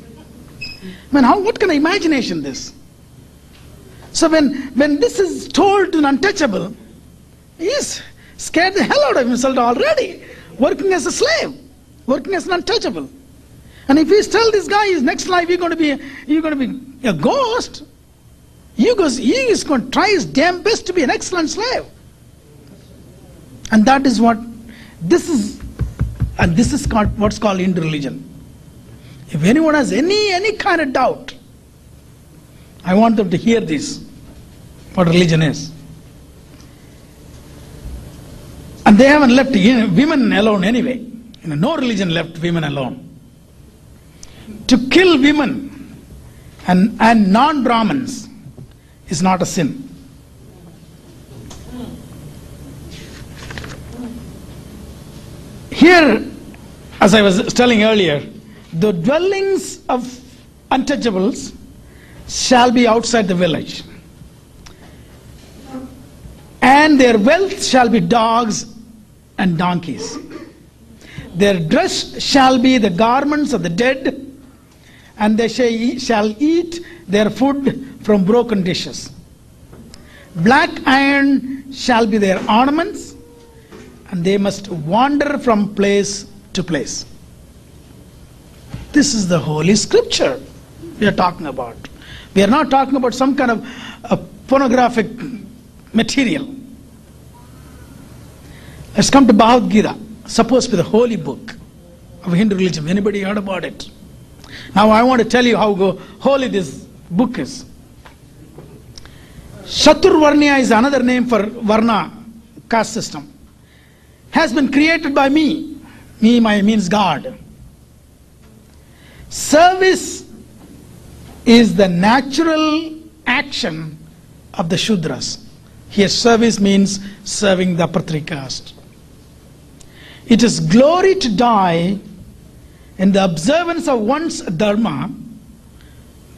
I mean, how, what kind of imagination this? So when, when this is told to an untouchable, he's scared the hell out of himself already, working as a slave, working as an untouchable. And if he's tell this guy his next life you're going to be you're going to be a ghost, he goes, he is going to try his damn best to be an excellent slave. And that is what, this is, and this is called, what's called Hindu religion. If anyone has any, any kind of doubt, I want them to hear this, what religion is. And they haven't left women alone anyway. You know, no religion left women alone. To kill women and, and non Brahmins is not a sin. Here, as I was telling earlier, the dwellings of untouchables shall be outside the village, and their wealth shall be dogs and donkeys. Their dress shall be the garments of the dead, and they shall eat their food from broken dishes. Black iron shall be their ornaments, and they must wander from place to place. This is the Holy Scripture we are talking about. We are not talking about some kind of a pornographic material. Let's come to Bhagavad Gita, supposed to be the holy book of Hindu religion. Anybody heard about it? Now I want to tell you how holy this book is. Chaturvarnya is another name for Varna caste system. Has been created by me. Me my means God. Service is the natural action of the Shudras. Here service means serving the upper caste. It is glory to die in the observance of one's dharma,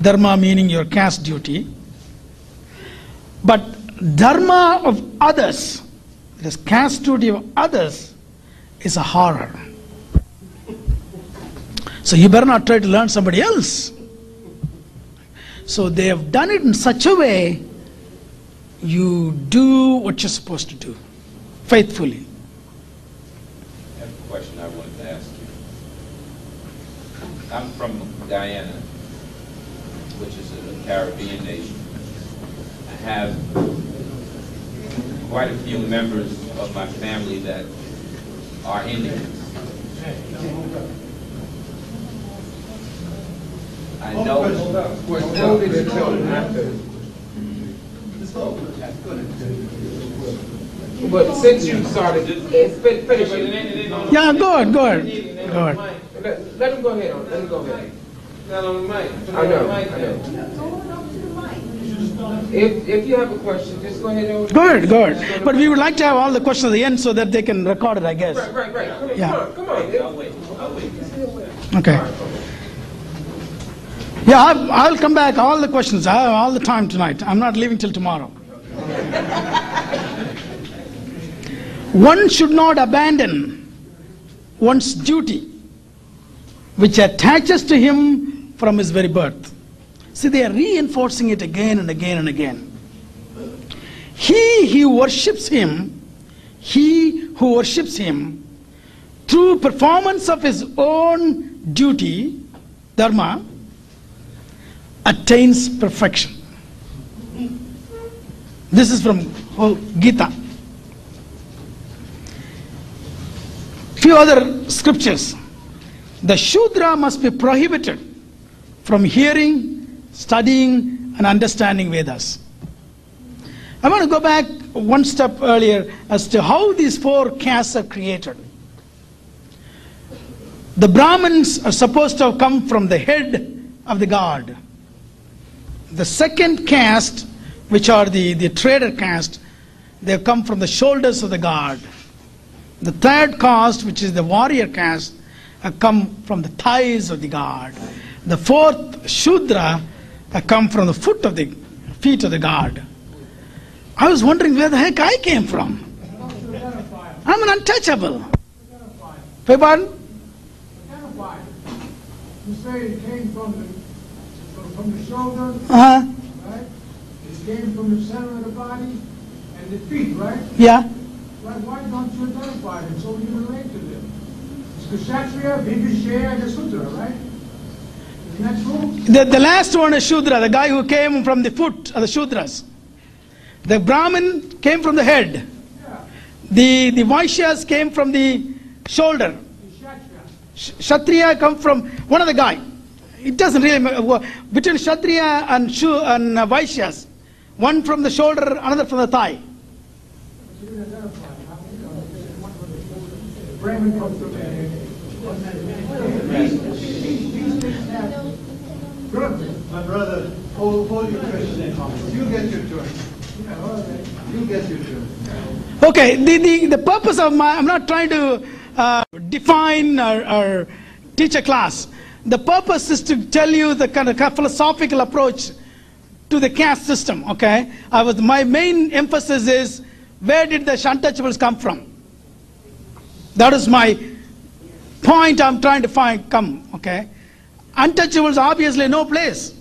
dharma meaning your caste duty, but dharma of others, this caste duty of others, is a horror. So you better not try to learn somebody else. So they have done it in such a way you do what you're supposed to do faithfully. I have a question I wanted to ask you. I'm from Guyana, which is a Caribbean nation. I have quite a few members of my family that are Indians. I know. But since you started, eh, fin- finish it. Yeah, go ahead, go ahead. Go ahead. Let, let him go ahead, on- let him go ahead. Not on the mic. I know, I know. If, if you have a question, just go ahead and. Go ahead, go ahead. But we would like to have all the questions at the end so that they can record it, I guess. Right, right, right. Come on, Yeah. come on, come I'll wait, I'll wait. Okay. Yeah, I'll, I'll come back, all the questions, I have all the time tonight. I'm not leaving till tomorrow. One should not abandon one's duty, which attaches to him from his very birth. See, they are reinforcing it again and again and again. He who worships him, he who worships him, through performance of his own duty, dharma, attains perfection. This is from Gita. Few other scriptures. The Shudra must be prohibited from hearing, studying, and understanding Vedas. I want to go back one step earlier as to how these four castes are created. The Brahmins are supposed to have come from the head of the god. The second caste, which are the, the trader caste, they have come from the shoulders of the god. The third caste, which is the warrior caste, come from the thighs of the god. The fourth, Shudra, have come from the foot of the feet of the god. I was wondering where the heck I came from. I'm an untouchable. Beg pardon? You say it came from the, from- the shoulder, Uh-huh. right? It came from the center of the body and the feet, right? Yeah. Why, why don't you identify them so can relate to them? Kshatriya, Vibhishya, and the Sudra, right? Isn't that true? The, the last one is Shudra, the guy who came from the foot of the Shudras. The Brahmin came from the head. The, the Vaishyas came from the shoulder. Sh- Kshatriya come from one of the guy. It doesn't really matter. Between Kshatriya and, Shu, and uh, Vaishyas, one from the shoulder, another from the thigh. Brahmin comes from there. Good. My brother, hold, hold your question. You get your turn. You get your turn. Okay, the, the, the purpose of my, I'm not trying to uh, define or, or teach a class. The purpose is to tell you the kind of philosophical approach to the caste system, okay? I was, my main emphasis is where did the untouchables come from? That is my point I'm trying to find, come, okay? Untouchables obviously no place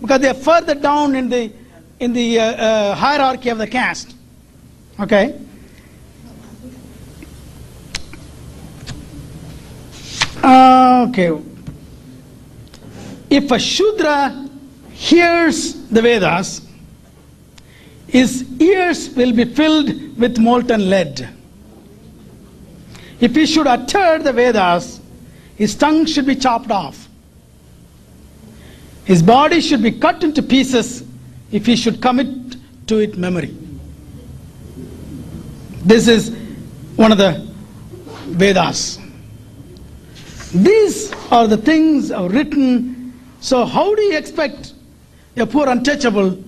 because they are further down in the, in the uh, uh, hierarchy of the caste, okay? Uh, okay. If a Shudra hears the Vedas, his ears will be filled with molten lead. If he should utter the Vedas, his tongue should be chopped off. His body should be cut into pieces if he should commit to it memory. This is one of the Vedas. These are the things written. So, how do you expect a poor untouchable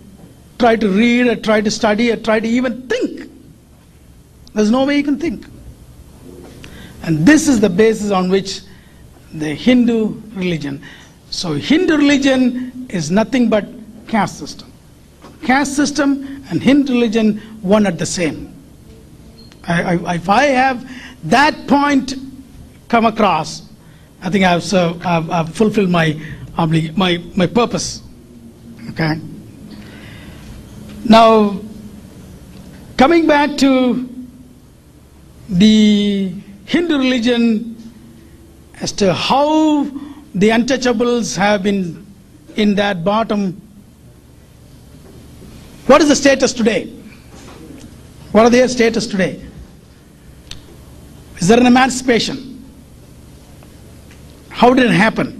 try to read or try to study or try to even think? There's no way you can think. And this is the basis on which the Hindu religion. So, Hindu religion is nothing but caste system. Caste system and Hindu religion, one at the same. I, I, if I have that point come across, I think I've, served, I've, I've fulfilled my, my, my purpose. Okay? Now, coming back to the Hindu religion as to how the untouchables have been in that bottom. What is the status today? What are their status today? Is there an emancipation? How did it happen?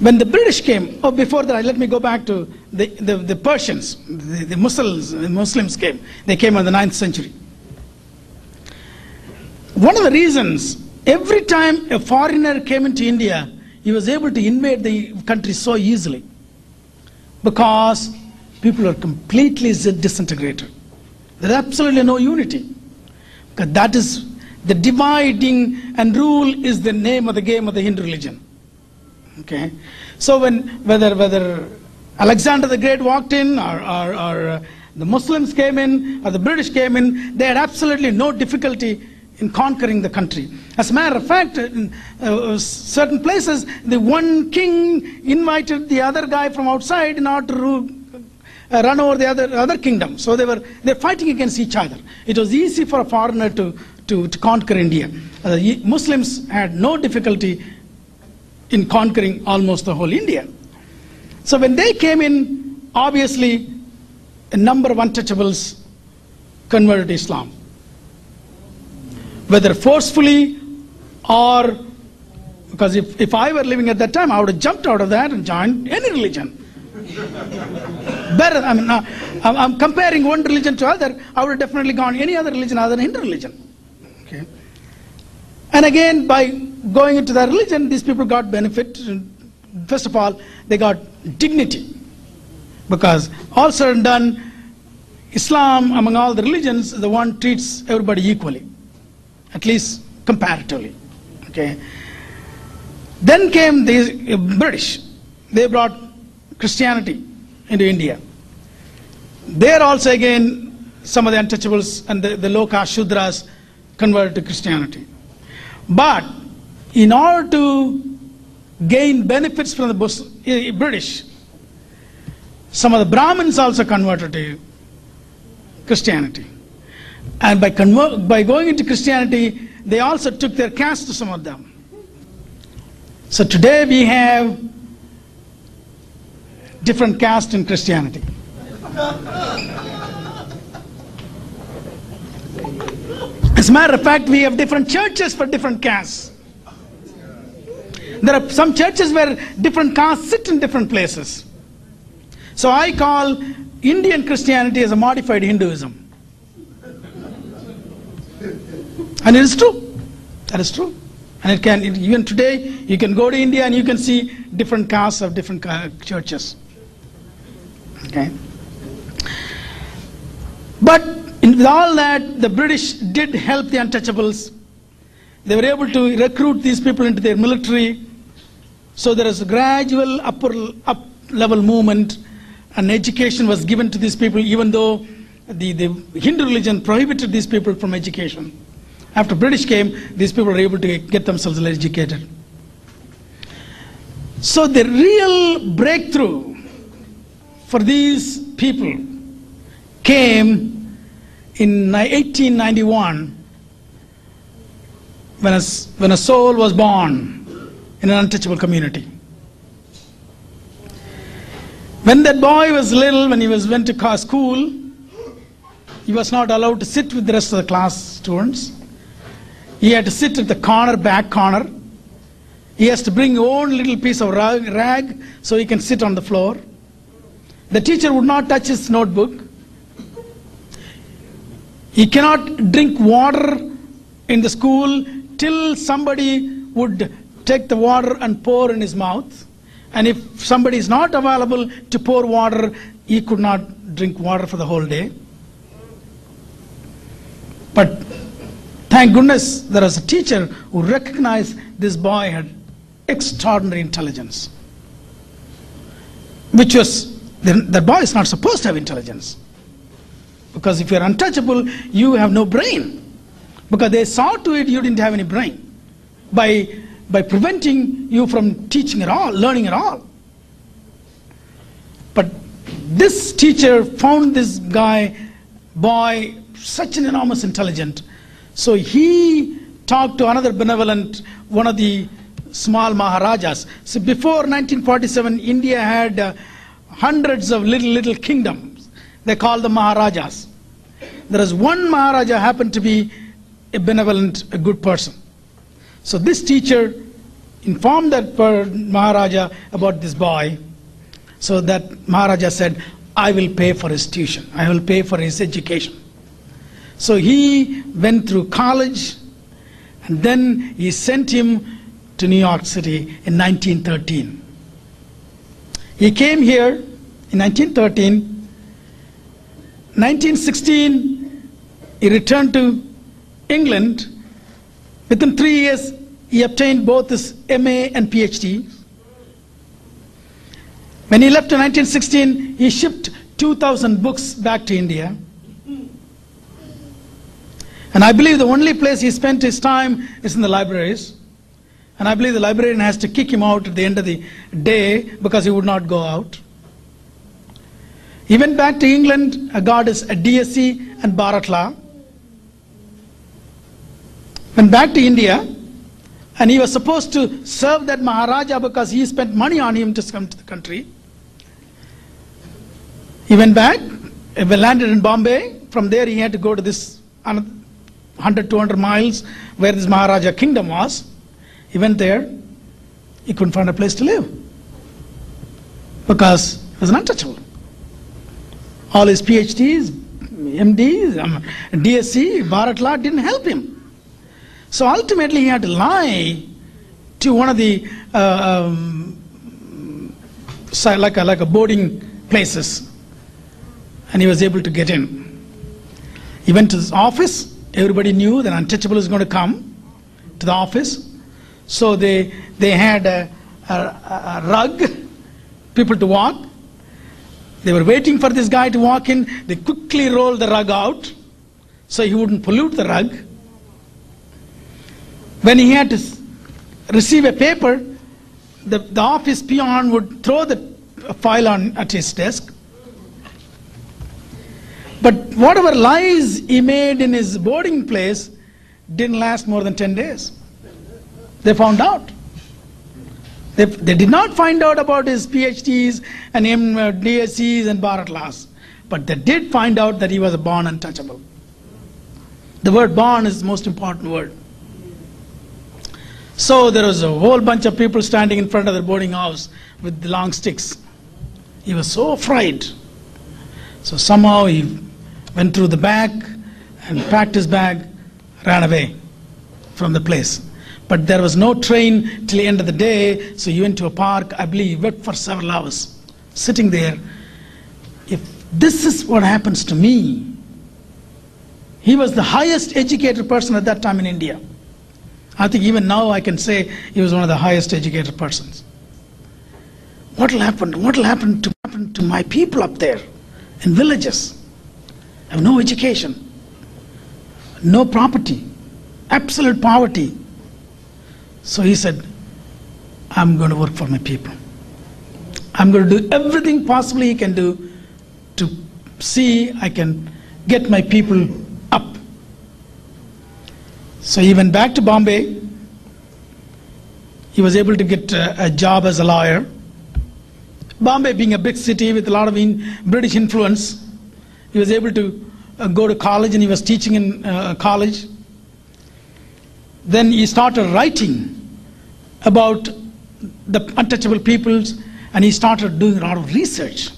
When the British came, oh, before that, let me go back to the, the, the Persians, the, the Muslims, the Muslims came. They came in the 9th century. One of the reasons, every time a foreigner came into India, he was able to invade the country so easily because people are completely disintegrated. There's absolutely no unity. Because that is the dividing and rule is the name of the game of the Hindu religion. Okay, so when whether whether Alexander the Great walked in, or, or, or the Muslims came in, or the British came in, they had absolutely no difficulty in conquering the country. As a matter of fact, in uh, certain places, the one king invited the other guy from outside in order to uh, run over the other other kingdom. So they were they're fighting against each other. It was easy for a foreigner to to, to conquer India. Uh, Muslims had no difficulty in conquering almost the whole India. So when they came in, obviously, a number of untouchables converted Islam. Whether forcefully or because if, if I were living at that time, I would have jumped out of that and joined any religion. (laughs) Better, I mean, uh, I'm, comparing one religion to other. I would have definitely gone any other religion other than Hindu religion. Okay. And again, by going into that religion, these people got benefit. First of all, they got dignity. Because all said and done, Islam, among all the religions, the one treats everybody equally, at least comparatively. Okay. Then came the uh, British. They brought Christianity into India. There also again, some of the untouchables and the, the low caste Shudras converted to Christianity. But in order to gain benefits from the uh, British, some of the Brahmins also converted to Christianity. And by, by going into Christianity, they also took their caste to some of them. So today we have different caste in Christianity. As a matter of fact, we have different churches for different castes. There are some churches where different castes sit in different places. So I call Indian Christianity as a modified Hinduism. And it is true. That is true. And it can, it- even today, you can go to India and you can see different castes of different churches. Okay. But in, with all that, the British did help the untouchables. They were able to recruit these people into their military. So there is a gradual upper up level movement, and education was given to these people, even though the, the Hindu religion prohibited these people from education. After British came, these people were able to get themselves educated. So the real breakthrough for these people came in 1891 when a, when a soul was born in an untouchable community. When that boy was little, when he was went to school, he was not allowed to sit with the rest of the class students. He had to sit at the corner, back corner. He has to bring own little piece of rag, rag so he can sit on the floor. The teacher would not touch his notebook. He cannot drink water in the school till somebody would take the water and pour in his mouth. And if somebody is not available to pour water, he could not drink water for the whole day. But thank goodness there was a teacher who recognized this boy had extraordinary intelligence. Which was, the, the boy is not supposed to have intelligence. Because if you're untouchable, you have no brain. Because they saw to it you didn't have any brain. By, by preventing you from teaching at all, learning at all. But this teacher found this guy, boy, such an enormous intelligent. So he talked to another benevolent, one of the small Maharajas. So before 1947, India had uh, hundreds of little, little kingdoms. They called them Maharajas. There is one Maharaja happened to be a benevolent, a good person. So this teacher informed that Maharaja about this boy. So that Maharaja said, I will pay for his tuition. I will pay for his education. So he went through college and then he sent him to New York City in 1913. He came here in 1913. 1916, he returned to England. Within three years, he obtained both his MA and PhD. When he left in 1916, he shipped 2,000 books back to India. And I believe the only place he spent his time is in the libraries. And I believe the librarian has to kick him out at the end of the day because he would not go out. He went back to England, uh, got his DSc and Bar-at-Law. Went back to India, and he was supposed to serve that Maharaja because he spent money on him to come to the country. He went back, landed in Bombay. From there, he had to go to this 100, 200 miles where this Maharaja kingdom was. He went there. He couldn't find a place to live because he was an untouchable. All his PhDs, MDs, um, DSc, Bar-at-Law didn't help him. So ultimately, he had to lie to one of the uh, um, like a, like a boarding places, and he was able to get in. He went to his office. Everybody knew that untouchable is going to come to the office, so they they had a, a, a rug, people to walk. They were waiting for this guy to walk in. They quickly rolled the rug out so he wouldn't pollute the rug. When he had to receive a paper, the, the office peon would throw the file on at his desk. But whatever lies he made in his boarding place didn't last more than 10 days. They found out. They, they did not find out about his PhDs and uh, DSCs and Bar-at-Laws, but they did find out that he was a born untouchable. The word born is the most important word. So there was a whole bunch of people standing in front of the boarding house with the long sticks. He was so afraid. So somehow he went through the back and packed his bag, ran away from the place. But there was no train till the end of the day, so he went to a park. I believe he went for several hours, sitting there. If this is what happens to me, he was the highest educated person at that time in India. I think even now I can say he was one of the highest educated persons. What will happen? What will happen to, happen to my people up there in villages? Have no education, no property, absolute poverty. So he said, I'm going to work for my people. I'm going to do everything possibly he can do to see I can get my people up. So he went back to Bombay. He was able to get a, a job as a lawyer. Bombay being a big city with a lot of in, British influence, he was able to uh, go to college and he was teaching in uh, college. Then he started writing about the untouchable peoples and he started doing a lot of research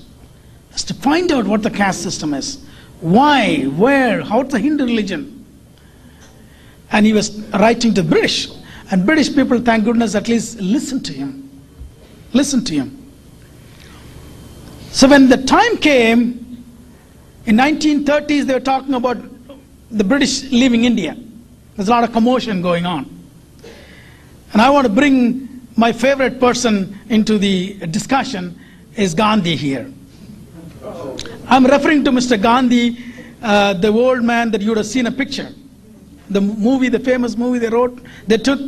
as to find out what the caste system is. Why, where, how's the Hindu religion? And he was writing to the British. And British people, thank goodness, at least listened to him. Listened to him. So when the time came, in 1930s, they were talking about the British leaving India. There's a lot of commotion going on. And I want to bring my favorite person into the discussion is Gandhi here. I'm referring to Mr. Gandhi, uh, the old man that you would have seen a picture. The movie, the famous movie they wrote, they took,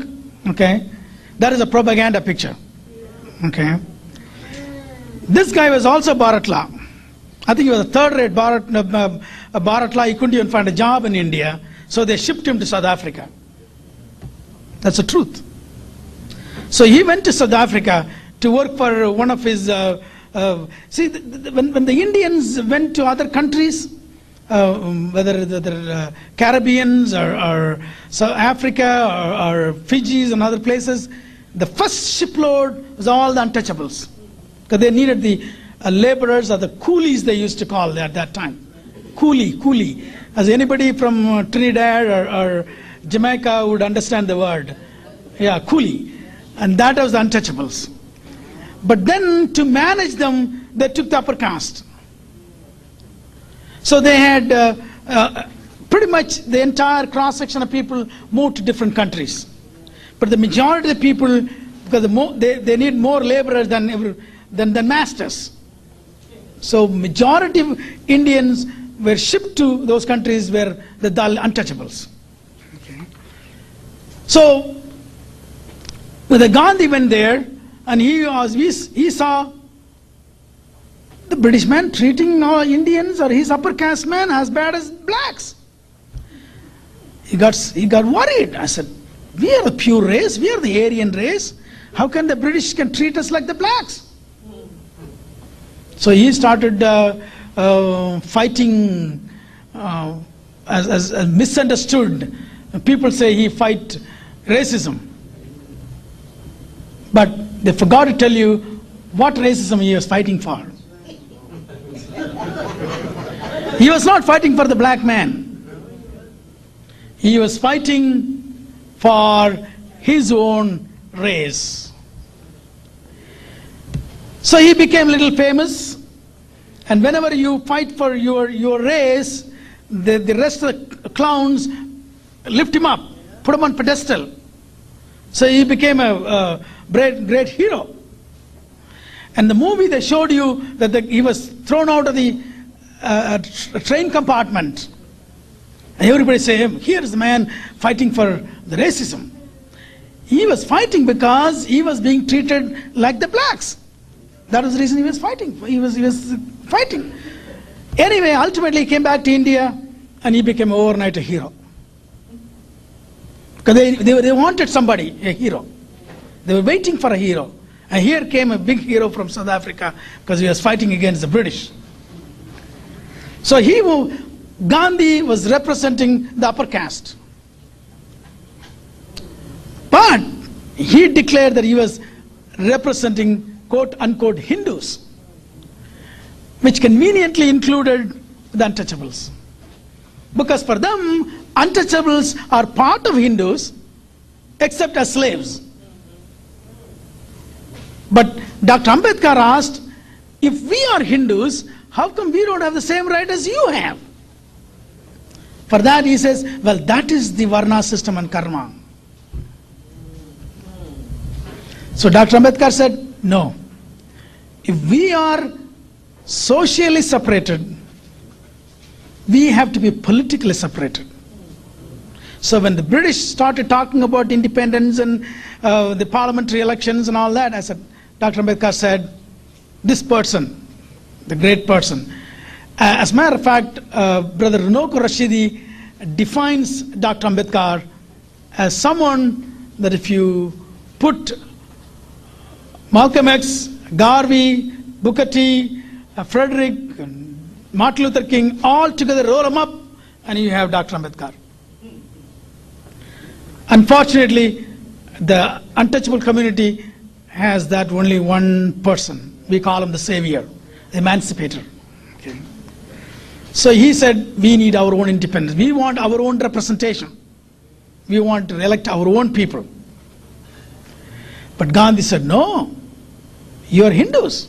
okay? That is a propaganda picture, okay? This guy was also Bharatla. I think he was a third rate Bharat, Bharatla. He couldn't even find a job in India, so they shipped him to South Africa. That's the truth. So he went to South Africa to work for one of his. Uh, uh, see, the, the, when, when the Indians went to other countries, uh, um, whether they're uh, Caribbeans or, or South Africa or, or Fijis and other places, the first shipload was all the untouchables. Because they needed the uh, laborers or the coolies they used to call at that time. Coolie, coolie. As anybody from uh, Trinidad or, or Jamaica would understand the word. Yeah, coolie. And that was the untouchables. But then to manage them, they took the upper caste. So they had uh, uh, pretty much the entire cross section of people moved to different countries. But the majority of the people, because the they, they need more laborers than, than, than masters. So majority of Indians were shipped to those countries where the Dal untouchables. Okay. So when the Gandhi went there, and he was he saw the British man treating uh, Indians or his upper caste men as bad as blacks. He got he got worried. I said, "We are the pure race. We are the Aryan race. How can the British can treat us like the blacks?" So he started uh, uh, fighting uh, as, as, as misunderstood. People say he fight racism. But they forgot to tell you what racism he was fighting for. he was not fighting for the black man. He was fighting for his own race. So he became a little famous. And whenever you fight for your, your race, the, the rest of the clowns lift him up, put him on pedestal. So he became a, a great, great hero. And the movie they showed you that the, he was thrown out of the uh, train compartment. And everybody say, here is the man fighting for the racism. He was fighting because he was being treated like the blacks. That was the reason he was fighting. He was, he was fighting. Anyway, ultimately he came back to India and he became overnight a hero. Because they, they, they wanted somebody, a hero. They were waiting for a hero. And here came a big hero from South Africa because he was fighting against the British. So he, Gandhi was representing the upper caste. But he declared that he was representing quote unquote Hindus, which conveniently included the untouchables. Because for them, untouchables are part of Hindus except as slaves. But Dr. Ambedkar asked, if we are Hindus, how come we don't have the same right as you have? For that he says, well, that is the Varna system and karma. So Dr. Ambedkar said, no. If we are socially separated, we have to be politically separated. So when the British started talking about independence and uh, the parliamentary elections and all that, I said, Dr. Ambedkar said, this person, the great person. Uh, as a matter of fact, uh, Brother Runoko Rashidi defines Dr. Ambedkar as someone that if you put Malcolm X, Garvey, Booker T, uh, Frederick, Martin Luther King, all together roll them up, and you have Dr. Ambedkar. Unfortunately, the untouchable community has that only one person. We call him the savior, the emancipator. Okay. So he said, we need our own independence. We want our own representation. We want to elect our own people. But Gandhi said, no, you are Hindus.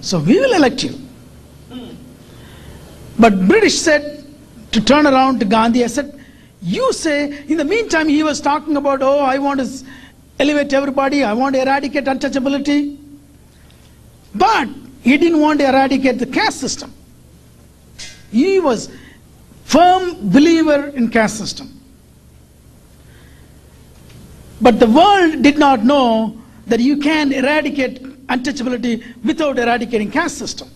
So we will elect you. But British said to turn around to Gandhi, I said, you say, in the meantime, he was talking about, oh, I want to elevate everybody, I want to eradicate untouchability. But he didn't want to eradicate the caste system. He was firm believer in caste system. But the world did not know that you can eradicate untouchability without eradicating caste system.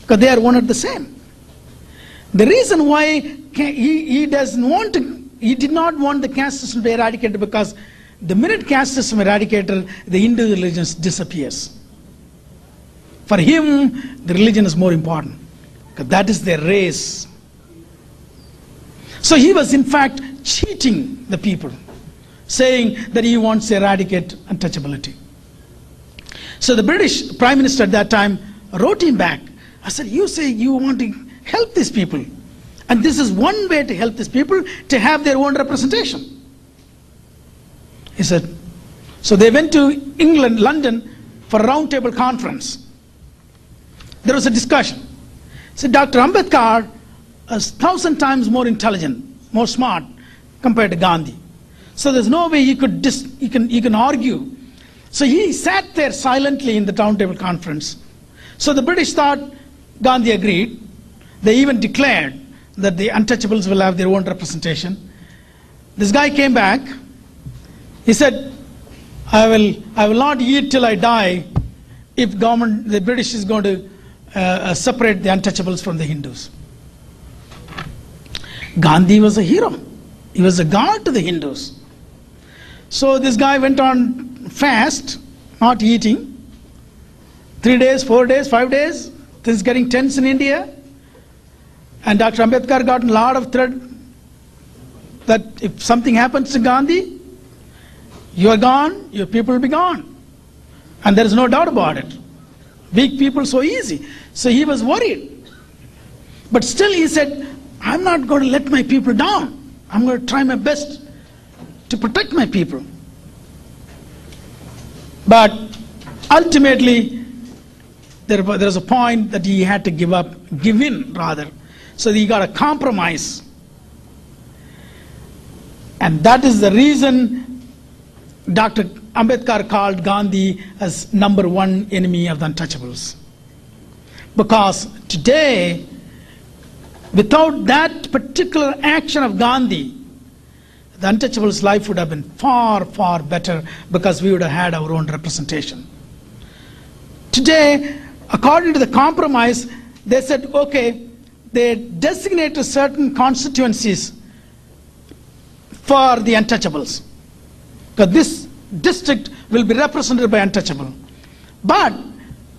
Because they are one and the same. The reason why he, he doesn't want to, he did not want the caste system to be eradicated because the minute caste system eradicated, the Hindu religion disappears. For him, the religion is more important because that is their race. So he was in fact cheating the people, saying that he wants to eradicate untouchability. So the British Prime Minister at that time wrote him back. I said, You say you want to help these people. And this is one way to help these people to have their own representation. He said, So they went to England, London, for a roundtable conference. There was a discussion. So Dr. Ambedkar is thousand times more intelligent, more smart compared to Gandhi. So there's no way he could dis- he can, he can argue. So he sat there silently in the roundtable conference. So the British thought Gandhi agreed. They even declared that the untouchables will have their own representation. This guy came back. He said, I will, I will not eat till I die if government, the British is going to uh, uh, separate the untouchables from the Hindus. Gandhi was a hero. He was a god to the Hindus. So this guy went on fast, not eating. Three days, four days, five days. Things getting tense in India. And Dr. Ambedkar got a lot of threat that if something happens to Gandhi, you are gone, your people will be gone. And there is no doubt about it. Weak people so easy. So he was worried. But still he said, I'm not going to let my people down. I'm going to try my best to protect my people. But ultimately, there, there was a point that he had to give up, give in rather. So he got a compromise. And that is the reason Dr. Ambedkar called Gandhi as number one enemy of the untouchables. Because today, without that particular action of Gandhi, the untouchables' life would have been far, far better because we would have had our own representation. Today, according to the compromise, they said, okay, they designated certain constituencies for the untouchables. Because this district will be represented by untouchable, but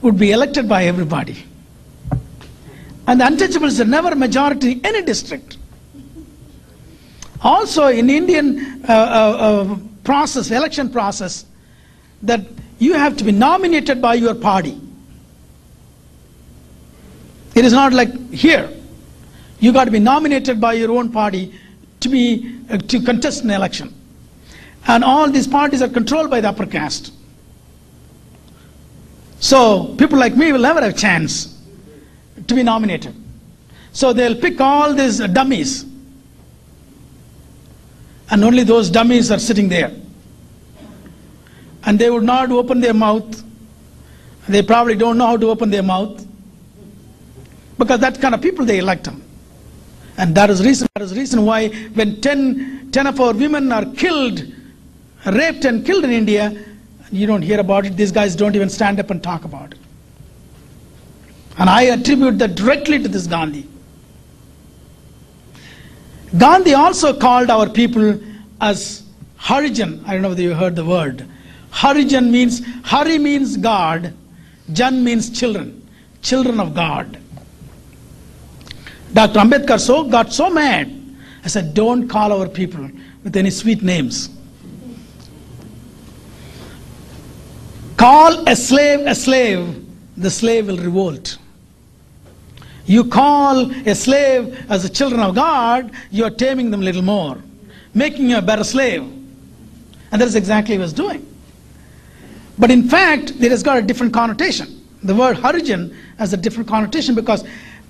would be elected by everybody. And the untouchables are never majority in any district. Also, in Indian uh, uh, uh, process, election process, that you have to be nominated by your party. It is not like here. You got to be nominated by your own party to be uh, to contest an election. And all these parties are controlled by the upper caste. So people like me will never have a chance to be nominated. So they'll pick all these dummies. And only those dummies are sitting there. And they would not open their mouth. They probably don't know how to open their mouth. Because that kind of people they elect them. And that is reason that is reason why when 10, 10 of our women are killed, raped and killed in India, you don't hear about it. These guys don't even stand up and talk about it. And I attribute that directly to this Gandhi. Gandhi also called our people as Harijan. I don't know whether you heard the word. Harijan means, Hari means God, Jan means children, children of God. Dr. Ambedkar so got so mad. I said, don't call our people with any sweet names. Call a slave a slave, the slave will revolt. You call a slave as the children of God, you are taming them a little more, making you a better slave. And that is exactly what he was doing. But in fact, it has got a different connotation. The word Harijan has a different connotation because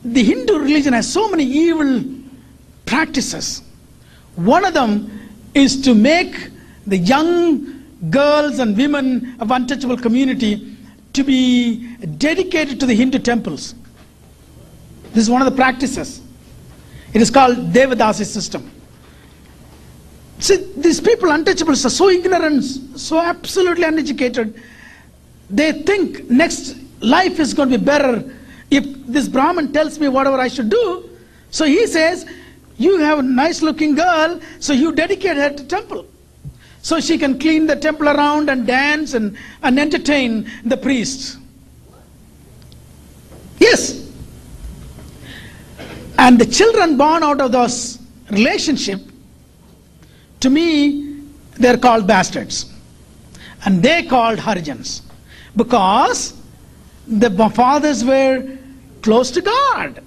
the Hindu religion has so many evil practices. One of them is to make the young girls and women of untouchable community to be dedicated to the Hindu temples. This is one of the practices. It is called Devadasi system. See, these people, untouchables, are so ignorant, so absolutely uneducated. They think next life is going to be better if this Brahmin tells me whatever I should do. So he says, You have a nice looking girl, so you dedicate her to temple. So she can clean the temple around and dance and, and entertain the priests. Yes. And the children born out of those relationship, to me, they're called bastards. And they called Harijans. Because the fathers were close to God.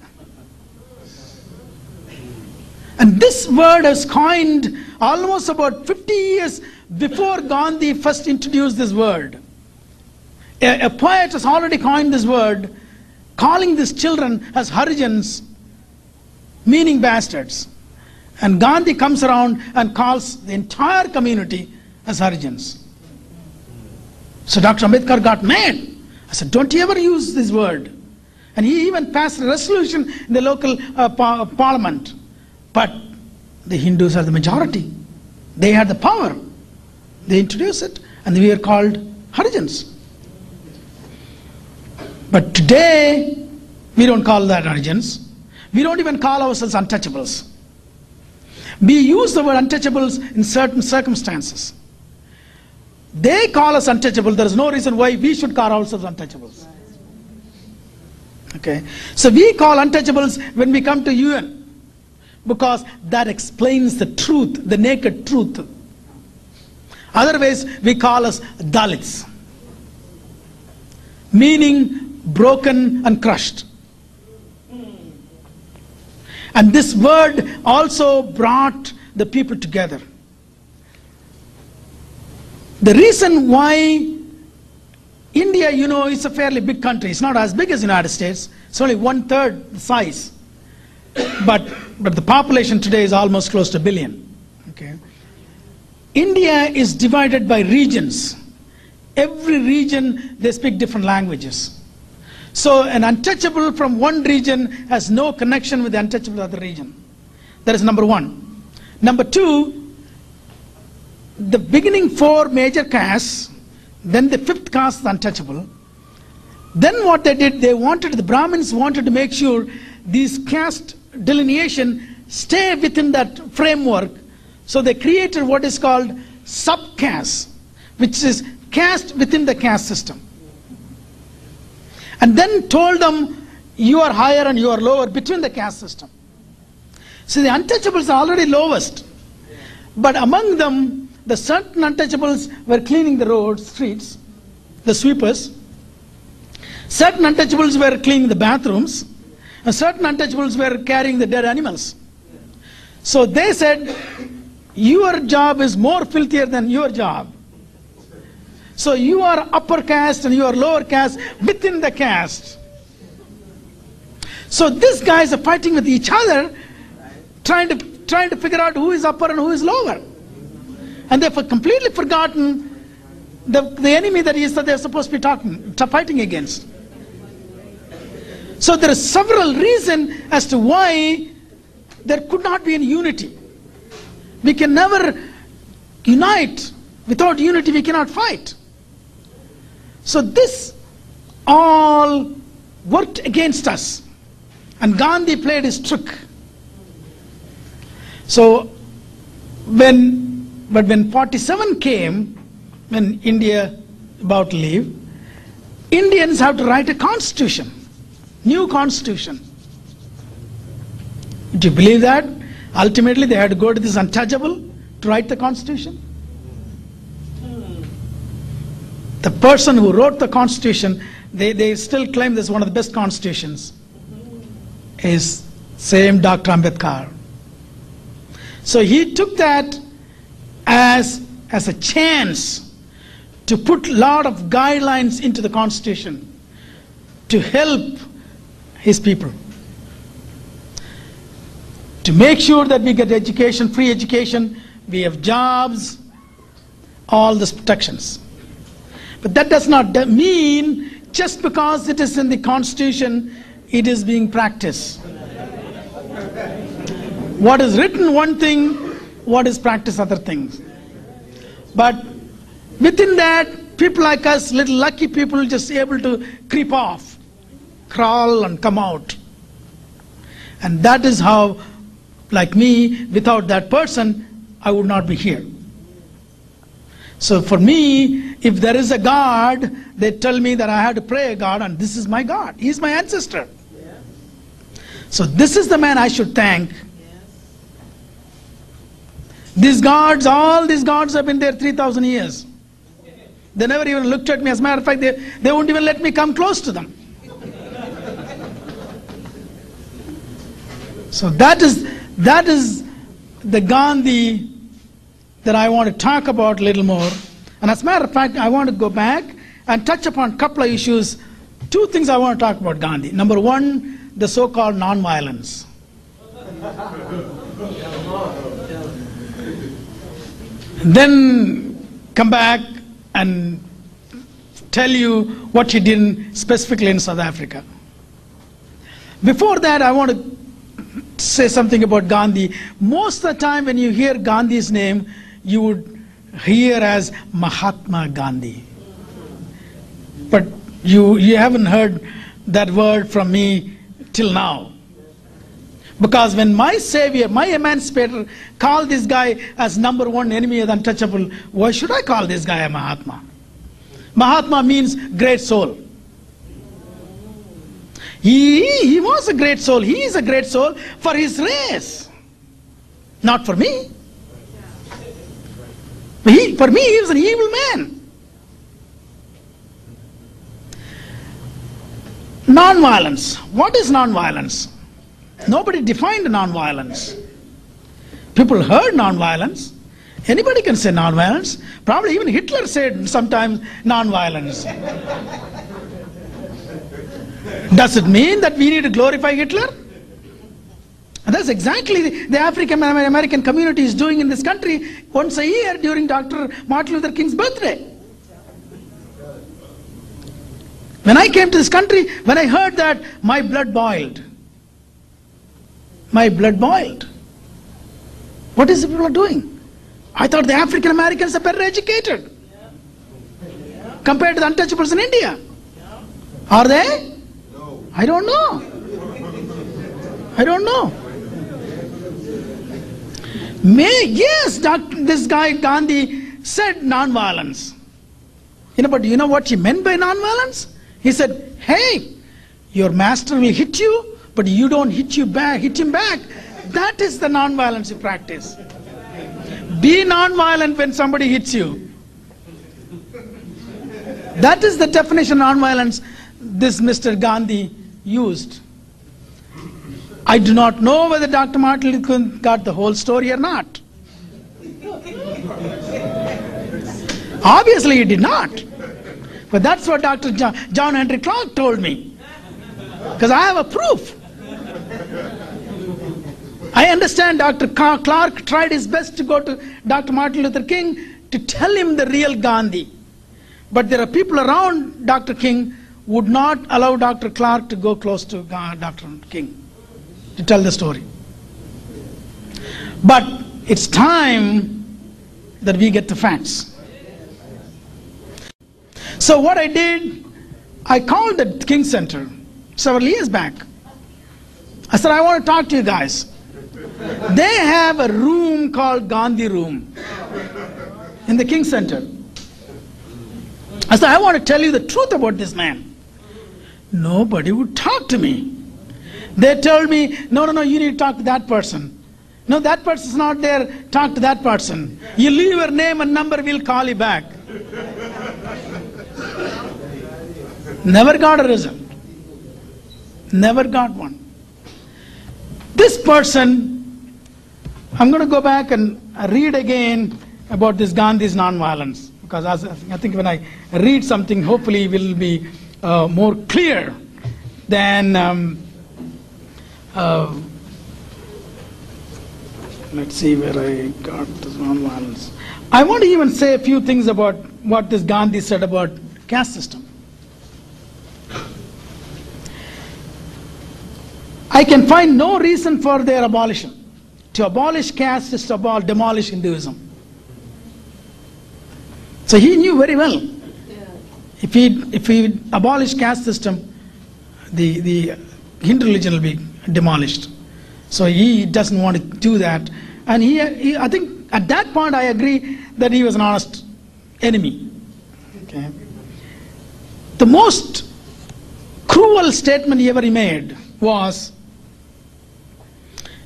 And this word was coined almost about 50 years before Gandhi first introduced this word. A, a poet has already coined this word, calling these children as Harijans, meaning bastards. And Gandhi comes around and calls the entire community as Harijans. So Dr. Ambedkar got mad. I said, Don't you ever use this word. And he even passed a resolution in the local uh, par- parliament. But the Hindus are the majority. They had the power. They introduced it, and we are called Harijans. But today, we don't call that Harijans. We don't even call ourselves untouchables. We use the word untouchables in certain circumstances. They call us untouchable. There is no reason why we should call ourselves untouchables. Okay. So we call untouchables when we come to UN because that explains the truth, the naked truth. Otherwise, we call us Dalits, meaning broken and crushed. And this word also brought the people together. The reason why India, you know, is a fairly big country. It's not as big as the United States. It's only one third the size. But, but the population today is almost close to a billion. Okay. India is divided by regions. Every region, they speak different languages. So an untouchable from one region has no connection with the untouchable of the other region. That is number one. Number two, the beginning four major castes, then the fifth caste is untouchable. Then what they did, they wanted, the Brahmins wanted to make sure these caste delineation stay within that framework. So they created what is called subcaste, which is caste within the caste system. And then told them, you are higher and you are lower between the caste system. See, the untouchables are already lowest. But among them, the certain untouchables were cleaning the roads, streets, the sweepers. Certain untouchables were cleaning the bathrooms. And certain untouchables were carrying the dead animals. So they said, Your job is more filthier than your job. So you are upper caste and you are lower caste within the caste. So these guys are fighting with each other, trying to trying to figure out who is upper and who is lower. And they've completely forgotten the, the enemy that is that they're supposed to be talking, to fighting against. So there are several reasons as to why there could not be any unity. We can never unite. Without unity, we cannot fight. So this all worked against us. And Gandhi played his trick. So when but when 47 came, when India about to leave, Indians have to write a constitution, new constitution. Do you believe that? Ultimately, they had to go to this untouchable to write the constitution. The person who wrote the constitution, they, they still claim this is one of the best constitutions, is same Dr. Ambedkar. So he took that as, as a chance to put a lot of guidelines into the constitution to help his people. To make sure that we get education, free education, we have jobs, all these protections. But that does not mean just because it is in the constitution, it is being practiced. What is written, one thing, what is practiced, other things. But within that, people like us, little lucky people, just able to creep off, crawl and come out. And that is how, like me, without that person, I would not be here. So for me, if there is a God, they tell me that I have to pray a God, and this is my God. He is my ancestor. So this is the man I should thank. These gods, all these gods have been there 3,000 years. They never even looked at me. As a matter of fact, they, they won't even let me come close to them. So that is that is the Gandhi that I want to talk about a little more. And as a matter of fact, I want to go back and touch upon a couple of issues. Two things I want to talk about Gandhi. Number one, the so-called non-violence. then come back and tell you what he did specifically in South Africa. Before that, I want to say something about Gandhi. Most of the time, when you hear Gandhi's name, you would hear as Mahatma Gandhi. But you, you haven't heard that word from me till now. Because when my savior, my emancipator, called this guy as number one enemy the untouchable, why should I call this guy a Mahatma? Mahatma means great soul. He, he was a great soul. He is a great soul for his race, not for me. He, for me, he was an evil man. Non-violence. What is non-violence? Nobody defined non-violence. People heard non-violence. Anybody can say non-violence. Probably even Hitler said sometimes non-violence. Does it mean that we need to glorify Hitler? And that's exactly the, the African American community is doing in this country once a year during Dr. Martin Luther King's birthday. When I came to this country, when I heard that, my blood boiled. My blood boiled. What is the people doing? I thought the African Americans are better educated compared to the untouchables in India. Are they? I don't know. I don't know. May, yes, Dr. this guy Gandhi said non-violence. You know, but you know what he meant by non-violence? He said, hey, your master will hit you, but you don't hit you back, hit him back. That is the non-violence you practice. Be non-violent when somebody hits you. That is the definition of non-violence this Mr. Gandhi used. I do not know whether Dr. Martin Luther King got the whole story or not. Obviously, he did not. But that's what Dr. John, John Henrik Clarke told me. Because I have a proof. I understand Dr. Clarke tried his best to go to Dr. Martin Luther King to tell him the real Gandhi. But there are people around Dr. King would not allow Dr. Clarke to go close to Dr. King to tell the story. But it's time that we get the facts. So what I did, I called the King Center several years back. I said, I want to talk to you guys. They have a room called Gandhi Room in the King Center. I said, I want to tell you the truth about this man. Nobody would talk to me. They told me, no, no, no, you need to talk to that person. No, that person's not there. Talk to that person. You leave your name and number, we'll call you back. (laughs) Never got a result. Never got one. This person, I'm going to go back and read again about this Gandhi's nonviolence because I think when I read something, hopefully it will be uh, more clear than. Um, uh, let's see where I got this nonviolence. I want to even say a few things about what this Gandhi said about caste system. I can find no reason for their abolition. To abolish caste is to abol- demolish Hinduism. So he knew very well. If he if he abolish caste system, the the Hindu religion will be demolished. So he doesn't want to do that. And he, he I think at that point I agree that he was an honest enemy. Okay. The most cruel statement he ever made was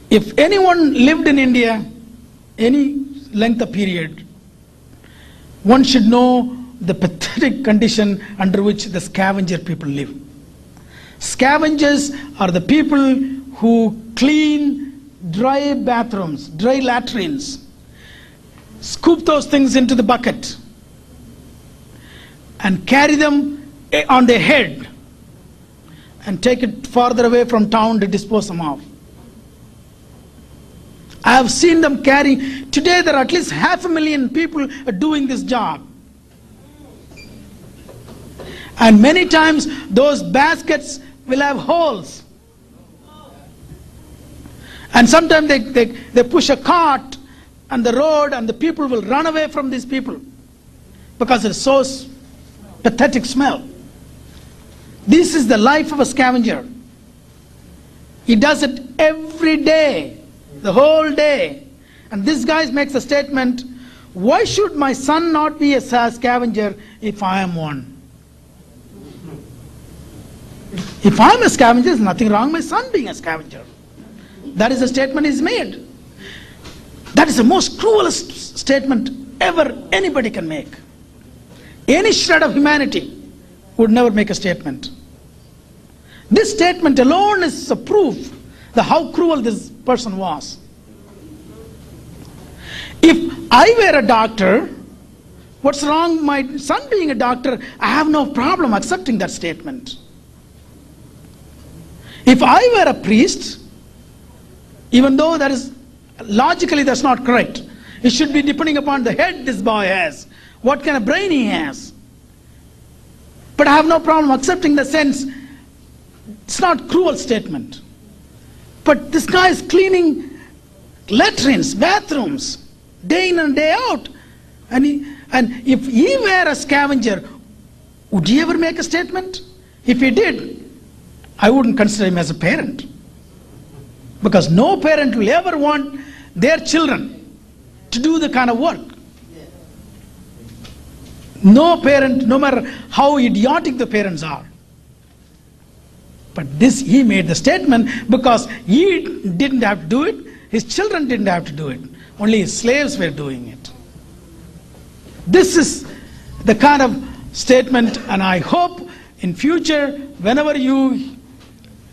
if anyone lived in India any length of period, one should know the pathetic condition under which the scavenger people live. Scavengers are the people who clean dry bathrooms, dry latrines, scoop those things into the bucket, and carry them eh, on their head and take it farther away from town to dispose them off. I have seen them carry, today there are at least half a million people doing this job. And many times those baskets will have holes. And sometimes they, they, they push a cart on the road and the people will run away from these people because it's so pathetic smell. This is the life of a scavenger. He does it every day, the whole day. And this guy makes a statement why should my son not be a scavenger if I am one? If I'm a scavenger, there's nothing wrong with my son being a scavenger. That is a statement he's made. That is the most cruelest statement ever anybody can make. Any shred of humanity would never make a statement. This statement alone is a proof that how cruel this person was. If I were a doctor, what's wrong with my son being a doctor? I have no problem accepting that statement. If I were a priest, even though that is logically that's not correct, it should be depending upon the head this boy has, what kind of brain he has. But I have no problem accepting the sense it's not cruel statement. But this guy is cleaning latrines, bathrooms, day in and day out. And, he, and if he were a scavenger, would he ever make a statement? If he did, I wouldn't consider him as a parent. Because no parent will ever want their children to do the kind of work. No parent, no matter how idiotic the parents are. But this, he made the statement because he didn't have to do it, his children didn't have to do it, only his slaves were doing it. This is the kind of statement, and I hope in future, whenever you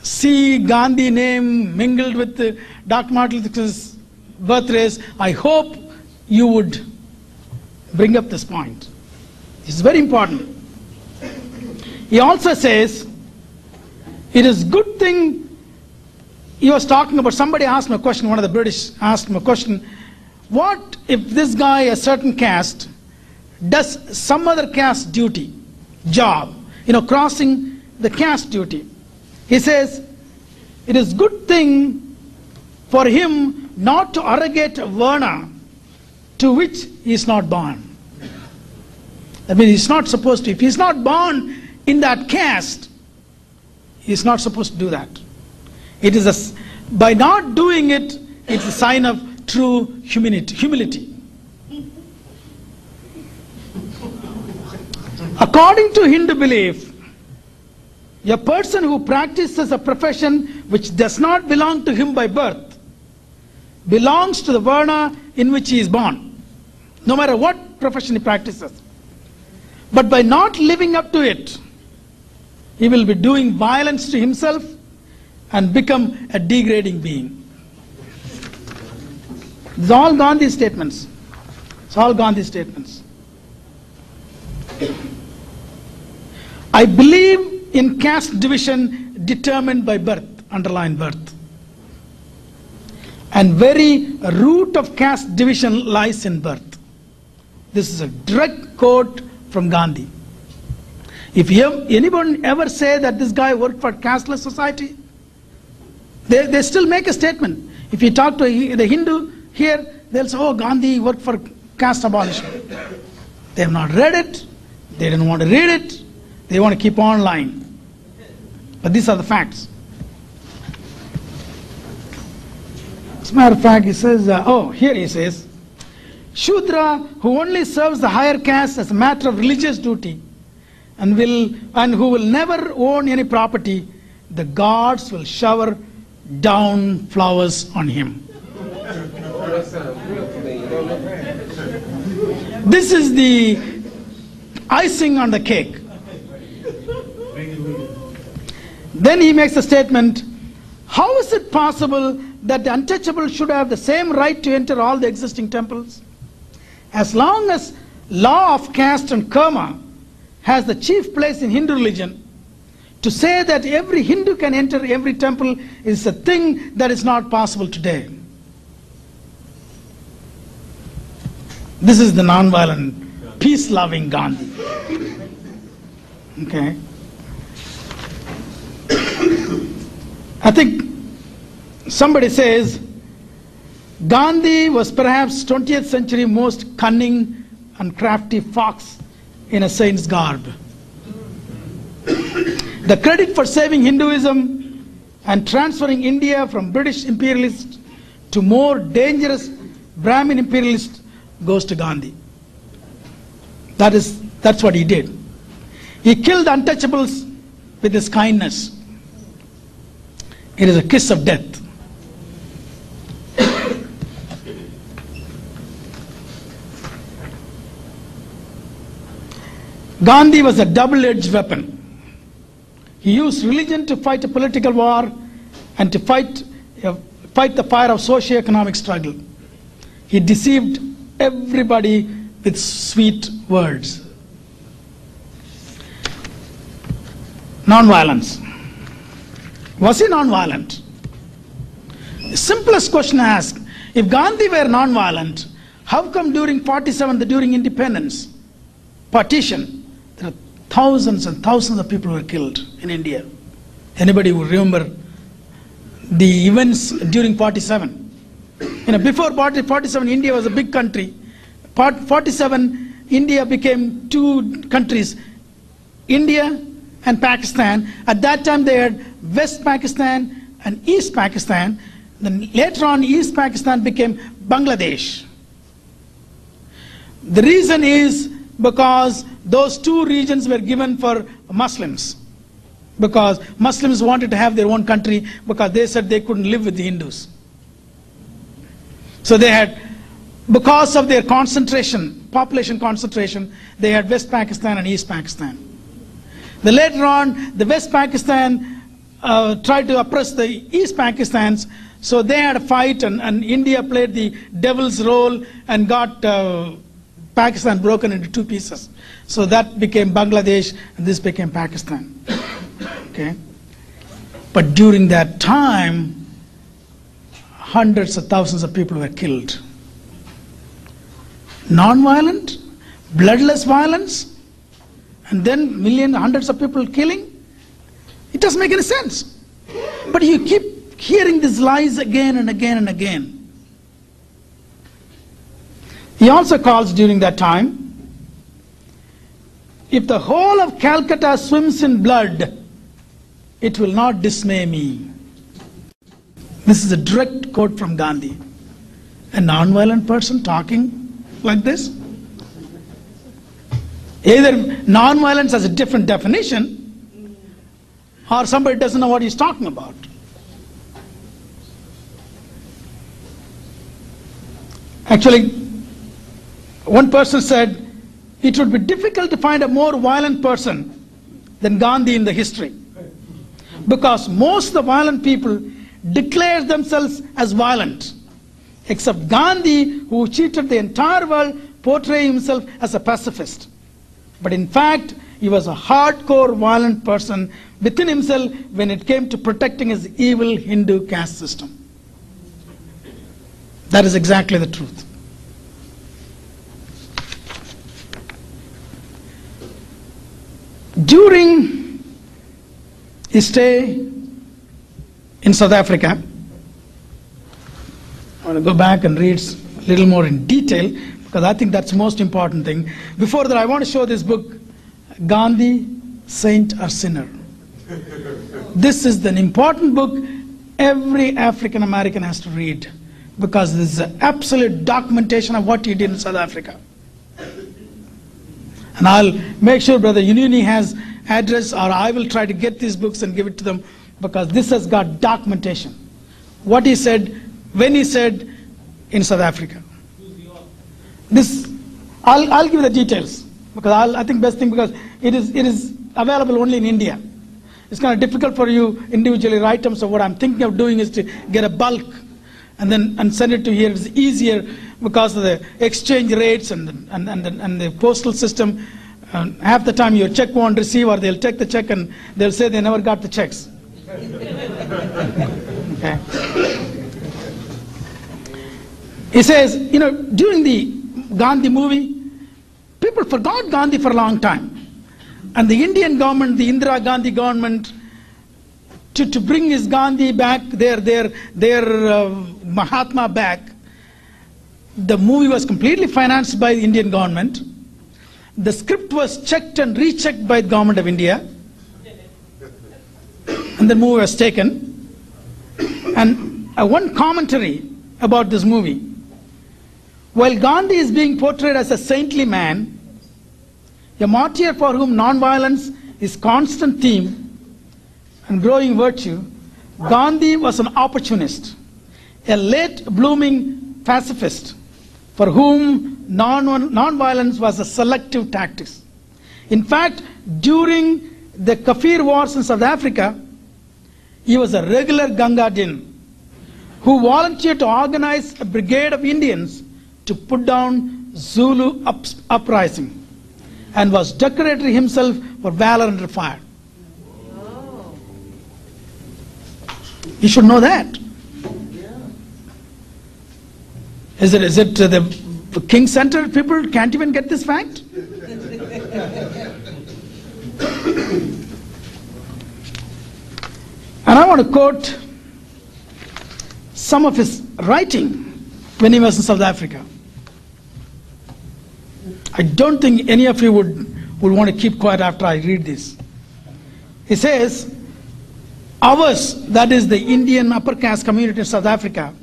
see Gandhi name mingled with uh, Dr. Martin Luther King's birth race, I hope you would bring up this point. It's very important. He also says, it is good thing, he was talking about, somebody asked him a question, one of the British asked him a question, what if this guy, a certain caste, does some other caste duty, job, you know, crossing the caste duty. He says, it is good thing for him not to arrogate varna to which he is not born. I mean, he's not supposed to. If he's not born in that caste, he's not supposed to do that. It is a, by not doing it, it's a sign of true humility. humility. According to Hindu belief, a person who practices a profession which does not belong to him by birth belongs to the varna in which he is born, no matter what profession he practices. But by not living up to it, he will be doing violence to himself and become a degrading being. It's all Gandhi statements. It's all Gandhi statements. I believe in caste division determined by birth, underline birth. And very root of caste division lies in birth. This is a direct quote from Gandhi. If you, anyone ever say that this guy worked for casteless society, they, they still make a statement. If you talk to a- the Hindu here, they'll say, oh, Gandhi worked for caste abolition. They have not read it, they didn't want to read it, they want to keep on lying. But these are the facts. As a matter of fact, he says, uh, oh, here he says, Shudra who only serves the higher caste as a matter of religious duty and will and who will never own any property, the gods will shower down flowers on him. This is the icing on the cake. Then he makes a statement How is it possible that the untouchable should have the same right to enter all the existing temples? As long as law of caste and karma has the chief place in Hindu religion, to say that every Hindu can enter every temple is a thing that is not possible today. This is the non-violent, peace-loving Gandhi. Okay. I think somebody says Gandhi was perhaps 20th century most cunning and crafty fox in a saint's garb. The credit for saving Hinduism and transferring India from British imperialists to more dangerous Brahmin imperialists goes to Gandhi. That is, that's what he did. He killed untouchables with his kindness. It is a kiss of death. Gandhi was a double edged weapon. He used religion to fight a political war and to fight, uh, fight the fire of socio-economic struggle. He deceived everybody with sweet words. Nonviolence. Was he nonviolent? Simplest question to ask if Gandhi were non-violent, how come during 47, the during independence, partition, there are thousands and thousands of people were killed in India? Anybody who remember the events during 47? You know, before 47, India was a big country. Part 47, India became two countries, India and Pakistan. At that time, they had West Pakistan and East Pakistan. Then later on, East Pakistan became Bangladesh. The reason is because those two regions were given for Muslims because Muslims wanted to have their own country because they said they couldn't live with the Hindus. So they had, because of their concentration, population concentration, they had West Pakistan and East Pakistan. Later on, the West Pakistan uh, tried to oppress the East Pakistans, so they had a fight, and, and India played the devil's role and got uh, Pakistan broken into two pieces. So that became Bangladesh, and this became Pakistan. Okay? But during that time, hundreds of thousands of people were killed. Non-violent, bloodless violence, and then millions, hundreds of people killing. It doesn't make any sense. But you keep hearing these lies again and again and again. He also calls during that time if the whole of Calcutta swims in blood, it will not dismay me. This is a direct quote from Gandhi. A non-violent person talking like this? Either non-violence has a different definition, or somebody doesn't know what he's talking about. Actually, one person said it would be difficult to find a more violent person than Gandhi in the history. Because most of the violent people declare themselves as violent, except Gandhi, who cheated the entire world, portraying himself as a pacifist. But in fact, he was a hardcore violent person within himself when it came to protecting his evil Hindu caste system. That is exactly the truth. During his stay in South Africa, I want to go back and read a little more in detail because I think that's most important thing. Before that, I want to show this book, Gandhi, Saint or Sinner. This is an important book every African American has to read because this is absolute documentation of what he did in South Africa. And I'll make sure Brother Ununi has address or I will try to get these books and give it to them because this has got documentation. What he said, when he said in South Africa. This, I'll, I'll give the details because I'll, I think best thing because it is, it is available only in India. It's kind of difficult for you individually write them. So what I'm thinking of doing is to get a bulk and then and send it to here. It's easier because of the exchange rates and the, and, and, the, and the postal system. Um, half the time your check won't receive or they'll take the check and they'll say they never got the checks. (laughs) okay. He says, you know, during the Gandhi movie, people forgot Gandhi for a long time. And the Indian government, the Indira Gandhi government, to, to bring his Gandhi back, their, their, their uh, Mahatma back, the movie was completely financed by the Indian government. The script was checked and rechecked by the government of India. And the movie was taken. And uh, one commentary about this movie. While Gandhi is being portrayed as a saintly man, a martyr for whom nonviolence is constant theme and growing virtue, Gandhi was an opportunist, a late blooming pacifist for whom non nonviolence was a selective tactic. In fact, during the Kafir wars in South Africa, he was a regular Gunga Din who volunteered to organize a brigade of Indians to put down Zulu ups- uprising and was decorated himself for valor under fire. You should know that. Is it, is it uh, the King Center people can't even get this fact? (coughs) and I want to quote some of his writing when he was in South Africa. I don't think any of you would, would want to keep quiet after I read this. He says, Ours, that is the Indian upper caste community in South Africa,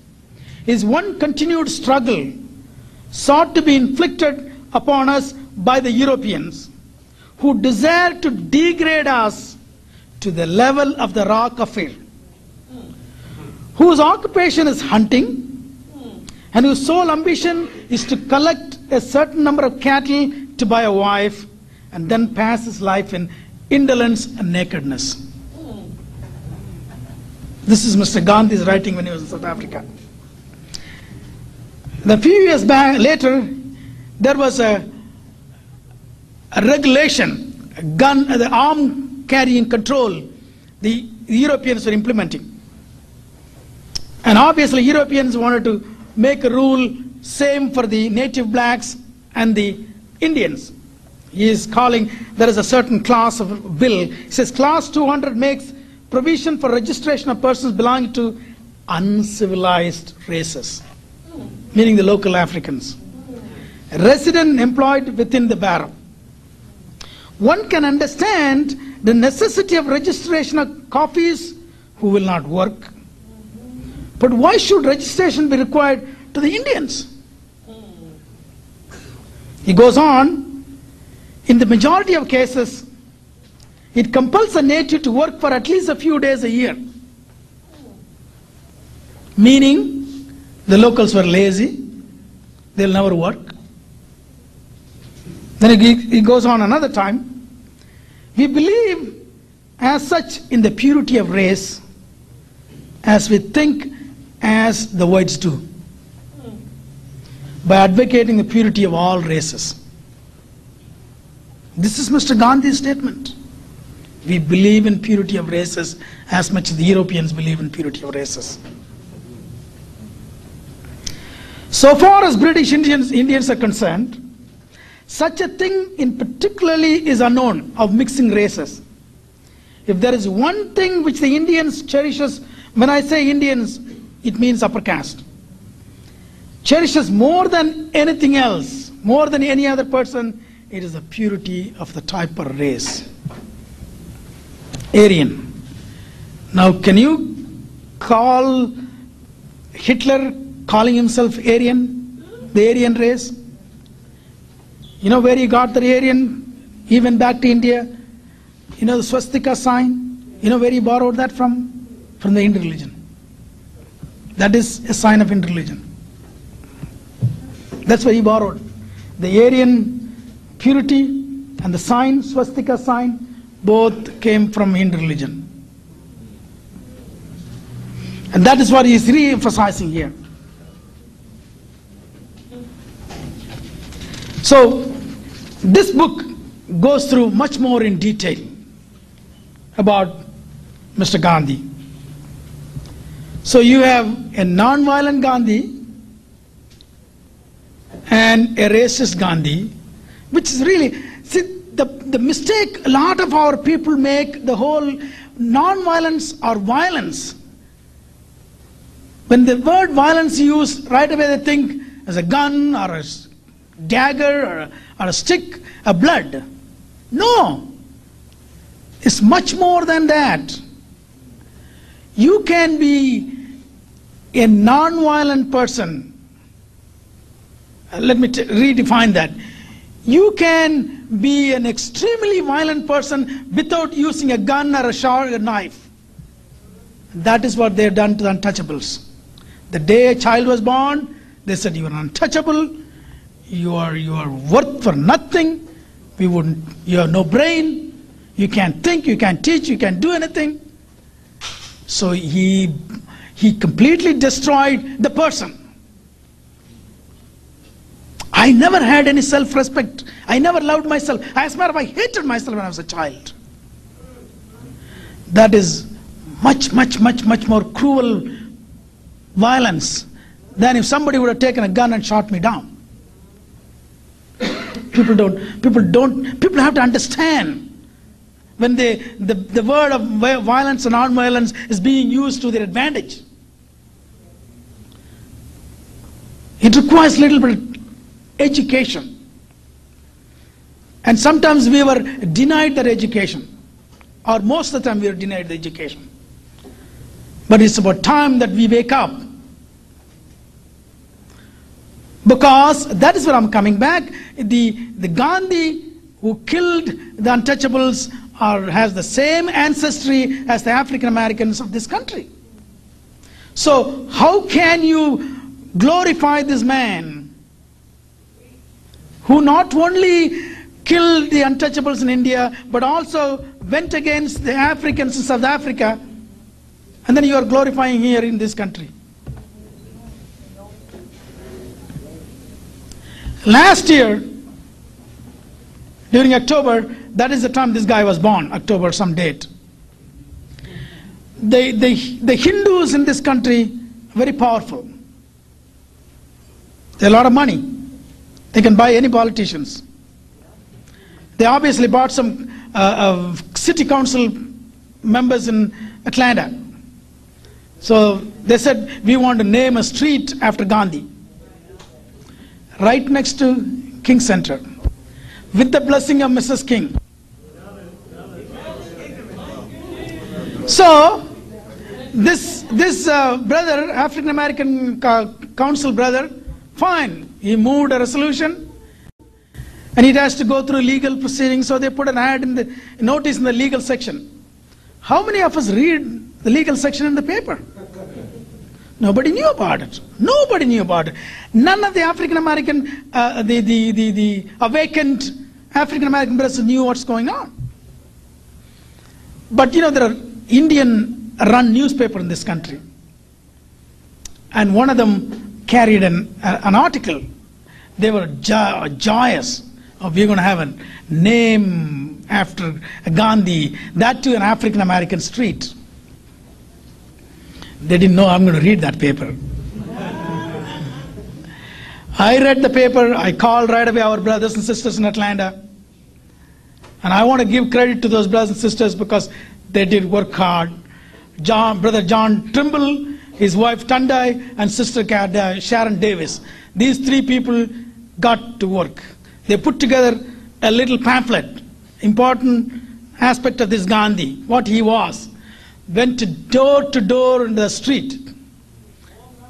is one continued struggle sought to be inflicted upon us by the Europeans who desire to degrade us to the level of the raw kafir, whose occupation is hunting, and whose sole ambition is to collect a certain number of cattle to buy a wife, and then pass his life in indolence and nakedness. This is Mr. Gandhi's writing when he was in South Africa. A few years back, later, there was a, a regulation, a gun, uh, the arm carrying control, the Europeans were implementing. And obviously, Europeans wanted to make a rule same for the native blacks and the Indians. He is calling, there is a certain class of bill. He says, Class 200 makes provision for registration of persons belonging to uncivilized races, meaning the local Africans. Resident employed within the barrow. One can understand the necessity of registration of kafirs who will not work. But why should registration be required to the Indians? He goes on, in the majority of cases, it compels a native to work for at least a few days a year. Meaning, the locals were lazy, they'll never work. Then he, goes on another time. We believe as such in the purity of race as we think as the whites do by advocating the purity of all races. This is Mr. Gandhi's statement. We believe in purity of races as much as the Europeans believe in purity of races. So far as British Indians, Indians are concerned, such a thing in particularly is unknown of mixing races. If there is one thing which the Indians cherishes, when I say Indians, it means upper caste, cherishes more than anything else, more than any other person, it is the purity of the type or race. Aryan. Now, can you call Hitler calling himself Aryan, the Aryan race? You know where he got the Aryan, even back to India? You know the swastika sign? You know where he borrowed that from? From the Hindu religion. That is a sign of Hindu religion. That's why he borrowed. The Aryan purity and the sign, swastika sign, both came from Hindu religion. And that is what he is re emphasizing here. So, this book goes through much more in detail about Mr. Gandhi. So, you have a non-violent Gandhi and a racist Gandhi, which is really, see, the, the mistake a lot of our people make, the whole non-violence or violence. When the word violence used, right away they think as a gun or a dagger or a, or a stick, a blood. No, it's much more than that. You can be a non-violent person. Uh, Let me redefine that. You can be an extremely violent person without using a gun or a sharp knife. That is what they have done to the untouchables. The day a child was born, they said you are untouchable, you are you are worth for nothing, we wouldn't you have no brain, you can't think, you can't teach, you can't do anything. So he he completely destroyed the person. I never had any self respect. I never loved myself. As a matter of fact, I hated myself when I was a child. That is much, much, much, much more cruel violence than if somebody would have taken a gun and shot me down. People don't, people don't, people have to understand when they, the, the word of violence and non-violence is being used to their advantage. It requires little bit education. And sometimes we were denied that education. Or most of the time we were denied the education. But it's about time that we wake up. Because that is where I'm coming back. The, the Gandhi who killed the untouchables or has the same ancestry as the African Americans of this country. So, how can you glorify this man who not only killed the untouchables in India but also went against the Africans in South Africa, and then you are glorifying here in this country? Last year, during October, that is the time this guy was born, October some date. The, the, the Hindus in this country very powerful. They have a lot of money. They can buy any politicians. They obviously bought some uh, uh, city council members in Atlanta. So they said, we want to name a street after Gandhi. Right next to King Center. With the blessing of Mrs. King. So, this, this uh, brother, African American co- council brother, fine. He moved a resolution and it has to go through legal proceedings. So they put an ad in the notice in the legal section. How many of us read the legal section in the paper? Nobody knew about it. Nobody knew about it. None of the African American, uh, the, the, the, the awakened African American brothers knew what's going on. But you know, there are Indian run newspaper in this country. And one of them carried an, uh, an article. They were jo- joyous. Oh, we're going to have a name after Gandhi, that to an African American street. They didn't know I'm going to read that paper. (laughs) I read the paper, I called right away our brothers and sisters in Atlanta. And I want to give credit to those brothers and sisters because they did work hard. John, brother John Trimble, his wife Tandai, and sister uh, Sharon Davis. These three people got to work. They put together a little pamphlet, important aspect of this Gandhi, what he was. Went door to door in the street,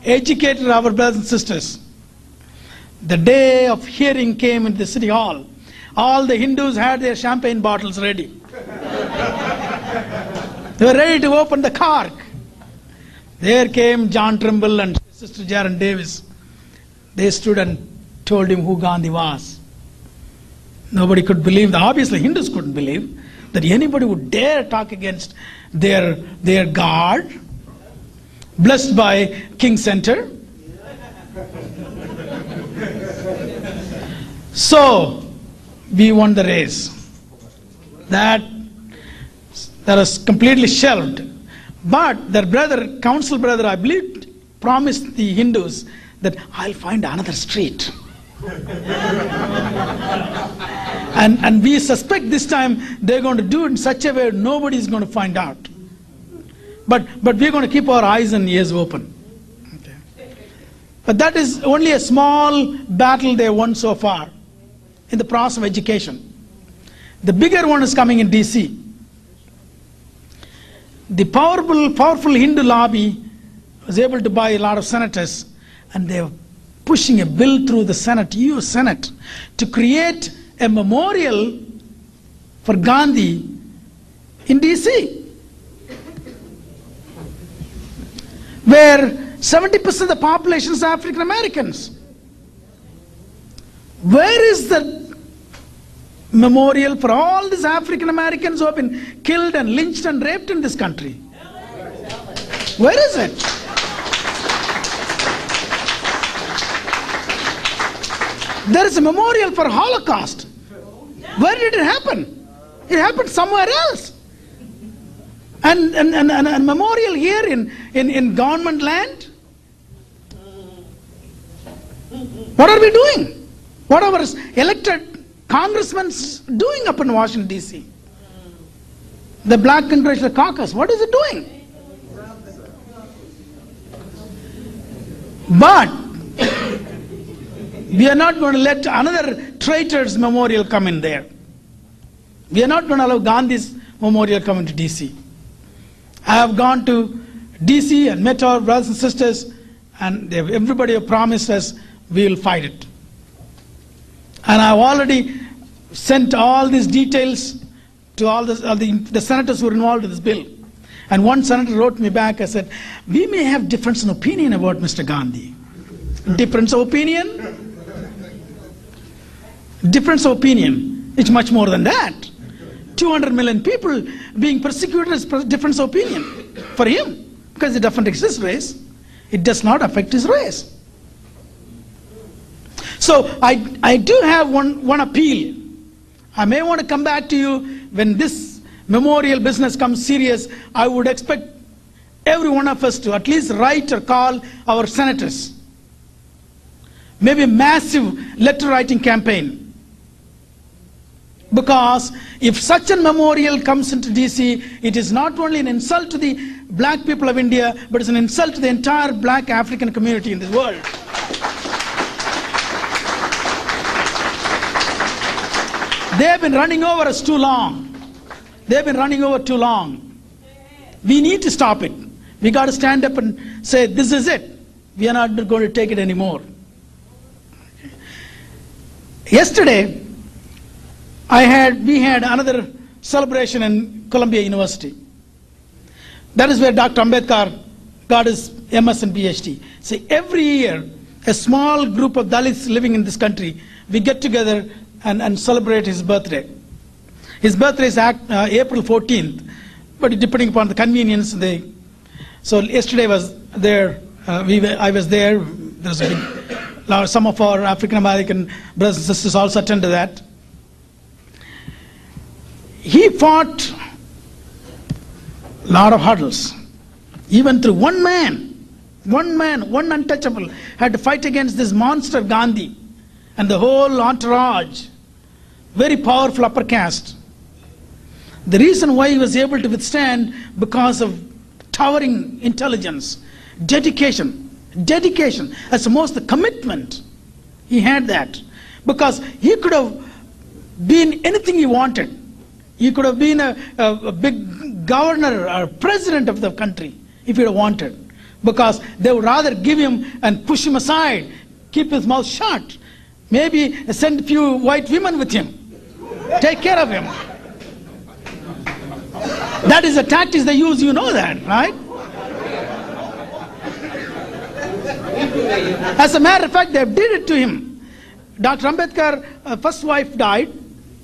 educated our brothers and sisters. The day of hearing came in the city hall. All the Hindus had their champagne bottles ready. (laughs) they were ready to open the cork. There came John Trimble and Sister Sharon Davis. They stood and told him who Gandhi was. Nobody could believe, that. obviously Hindus couldn't believe, that anybody would dare talk against their, their God, blessed by King Center. So, we won the race. That, that was completely shelved. But their brother, council brother, I believe, promised the Hindus that I'll find another street. (laughs) and, and we suspect this time they're going to do it in such a way nobody is going to find out. But, but we're going to keep our eyes and ears open. Okay. But that is only a small battle they won so far in the process of education. The bigger one is coming in DC. The powerful, powerful Hindu lobby was able to buy a lot of senators, and they were pushing a bill through the Senate, US Senate, to create a memorial for Gandhi in DC. Where 70% of the population is African Americans. Where is the memorial for all these African Americans who have been killed and lynched and raped in this country? Where is it? There is a memorial for Holocaust. Where did it happen? It happened somewhere else. And, and, and, and a memorial here in, in, in government land? What are we doing? What are our elected congressmen doing up in Washington, D.C.? The Black Congressional Caucus, what is it doing? But we are not going to let another traitor's memorial come in there. We are not going to allow Gandhi's memorial come into DC. I have gone to DC and met our brothers and sisters, and everybody have promised us we will fight it. And I've already sent all these details to all, this, all the, the senators who were involved in this bill. And one senator wrote me back, I said, we may have difference in opinion about Mr. Gandhi. Difference of opinion? Difference of opinion. It's much more than that. 200 million people being persecuted is difference of opinion for him because it affects his race. It does not affect his race. So I, I do have one, one appeal. I may want to come back to you when this memorial business comes serious. I would expect every one of us to at least write or call our senators. Maybe a massive letter writing campaign. Because if such a memorial comes into DC, it is not only an insult to the black people of India, but it's an insult to the entire black African community in this world. They have been running over us too long. They've been running over too long. We need to stop it. We got to stand up and say, this is it. We are not going to take it anymore. Yesterday, I had, we had another celebration in Columbia University. That is where Dr. Ambedkar got his MS and PhD. See, every year, a small group of Dalits living in this country, we get together and, and celebrate his birthday. His birthday is act, uh, April 14th, but depending upon the convenience, they. So yesterday was there. Uh, we were, I was there. There's (coughs) some of our African American brothers and sisters also attended that. He fought a lot of hurdles, even through one man, one man, one untouchable, had to fight against this monster Gandhi and the whole entourage, very powerful upper caste. The reason why he was able to withstand because of towering intelligence, dedication, dedication, as most the commitment. He had that because he could have been anything he wanted. He could have been a, a, a big governor or president of the country if he had wanted. Because they would rather give him and push him aside, keep his mouth shut. Maybe send a few white women with him. Take care of him. That is the tactics they use, you know that, right? As a matter of fact, they did it to him. Dr. Ambedkar, uh, first wife died.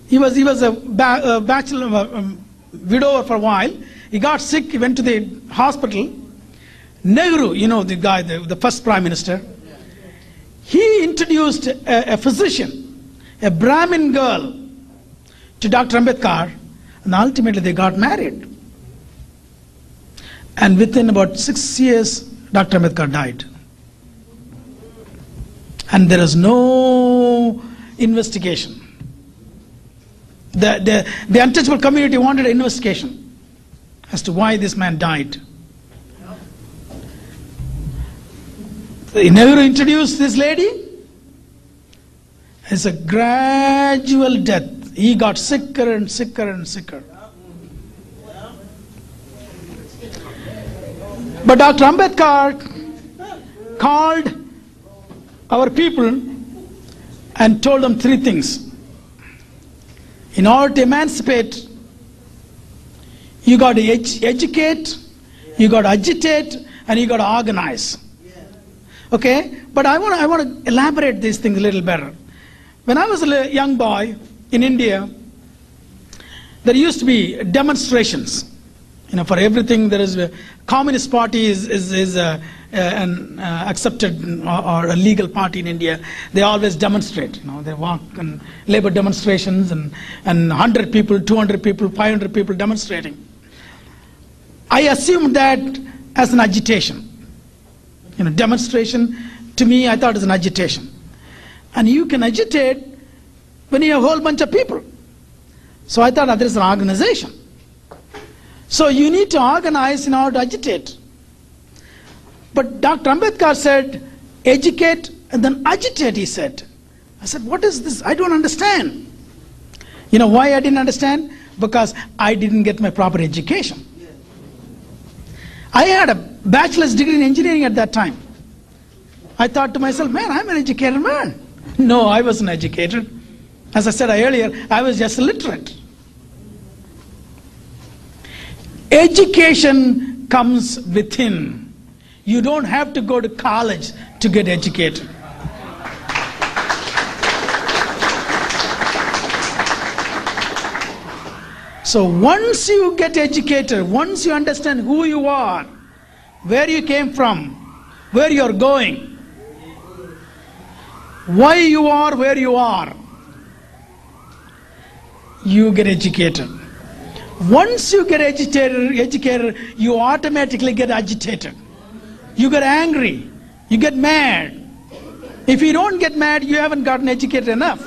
He was, he was a, ba- a bachelor, uh, um, widower for a while. He got sick, he went to the hospital. Nehru, you know the guy, the, the first prime minister, he introduced a, a physician, a Brahmin girl, to Dr. Ambedkar, and ultimately they got married. And within about six years, Dr. Ambedkar died. And there is no investigation. The, the, the untouchable community wanted an investigation as to why this man died. Nehru introduced this lady. It's a gradual death. He got sicker and sicker and sicker. But Dr. Ambedkar called our people and told them three things. In order to emancipate, you got to edu- educate, you got to agitate, and you got to organize. Okay? But I want, to, I want to elaborate these things a little better. When I was a young boy in India, there used to be demonstrations. You know, for everything there is a Communist Party is is, is a, a- an uh, accepted or, or a legal party in India. They always demonstrate. You know, they walk and labor demonstrations and and 100 people, 200 people, 500 people demonstrating. I assumed that as an agitation. You know, demonstration to me I thought is an agitation. And you can agitate when you have a whole bunch of people. So I thought that there is an organization. So you need to organize in order to agitate. But Dr. Ambedkar said, educate and then agitate, he said. I said, what is this? I don't understand. You know why I didn't understand? Because I didn't get my proper education. I had a bachelor's degree in engineering at that time. I thought to myself, man, I'm an educated man. No, I wasn't educated. As I said earlier, I was just illiterate. Education comes within. You don't have to go to college to get educated. So once you get educated, once you understand who you are, where you came from, where you're going, why you are where you are, you get educated. Once you get educated, educated, you automatically get agitated. You get angry. You get mad. If you don't get mad, you haven't gotten educated enough.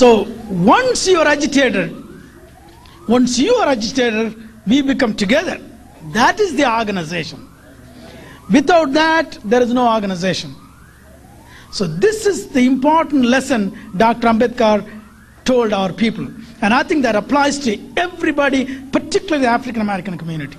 So once you are agitated, once you are agitated, we become together. That is the organization. Without that, there is no organization. So this is the important lesson Dr. Ambedkar told our people. And I think that applies to everybody, particularly the African American community.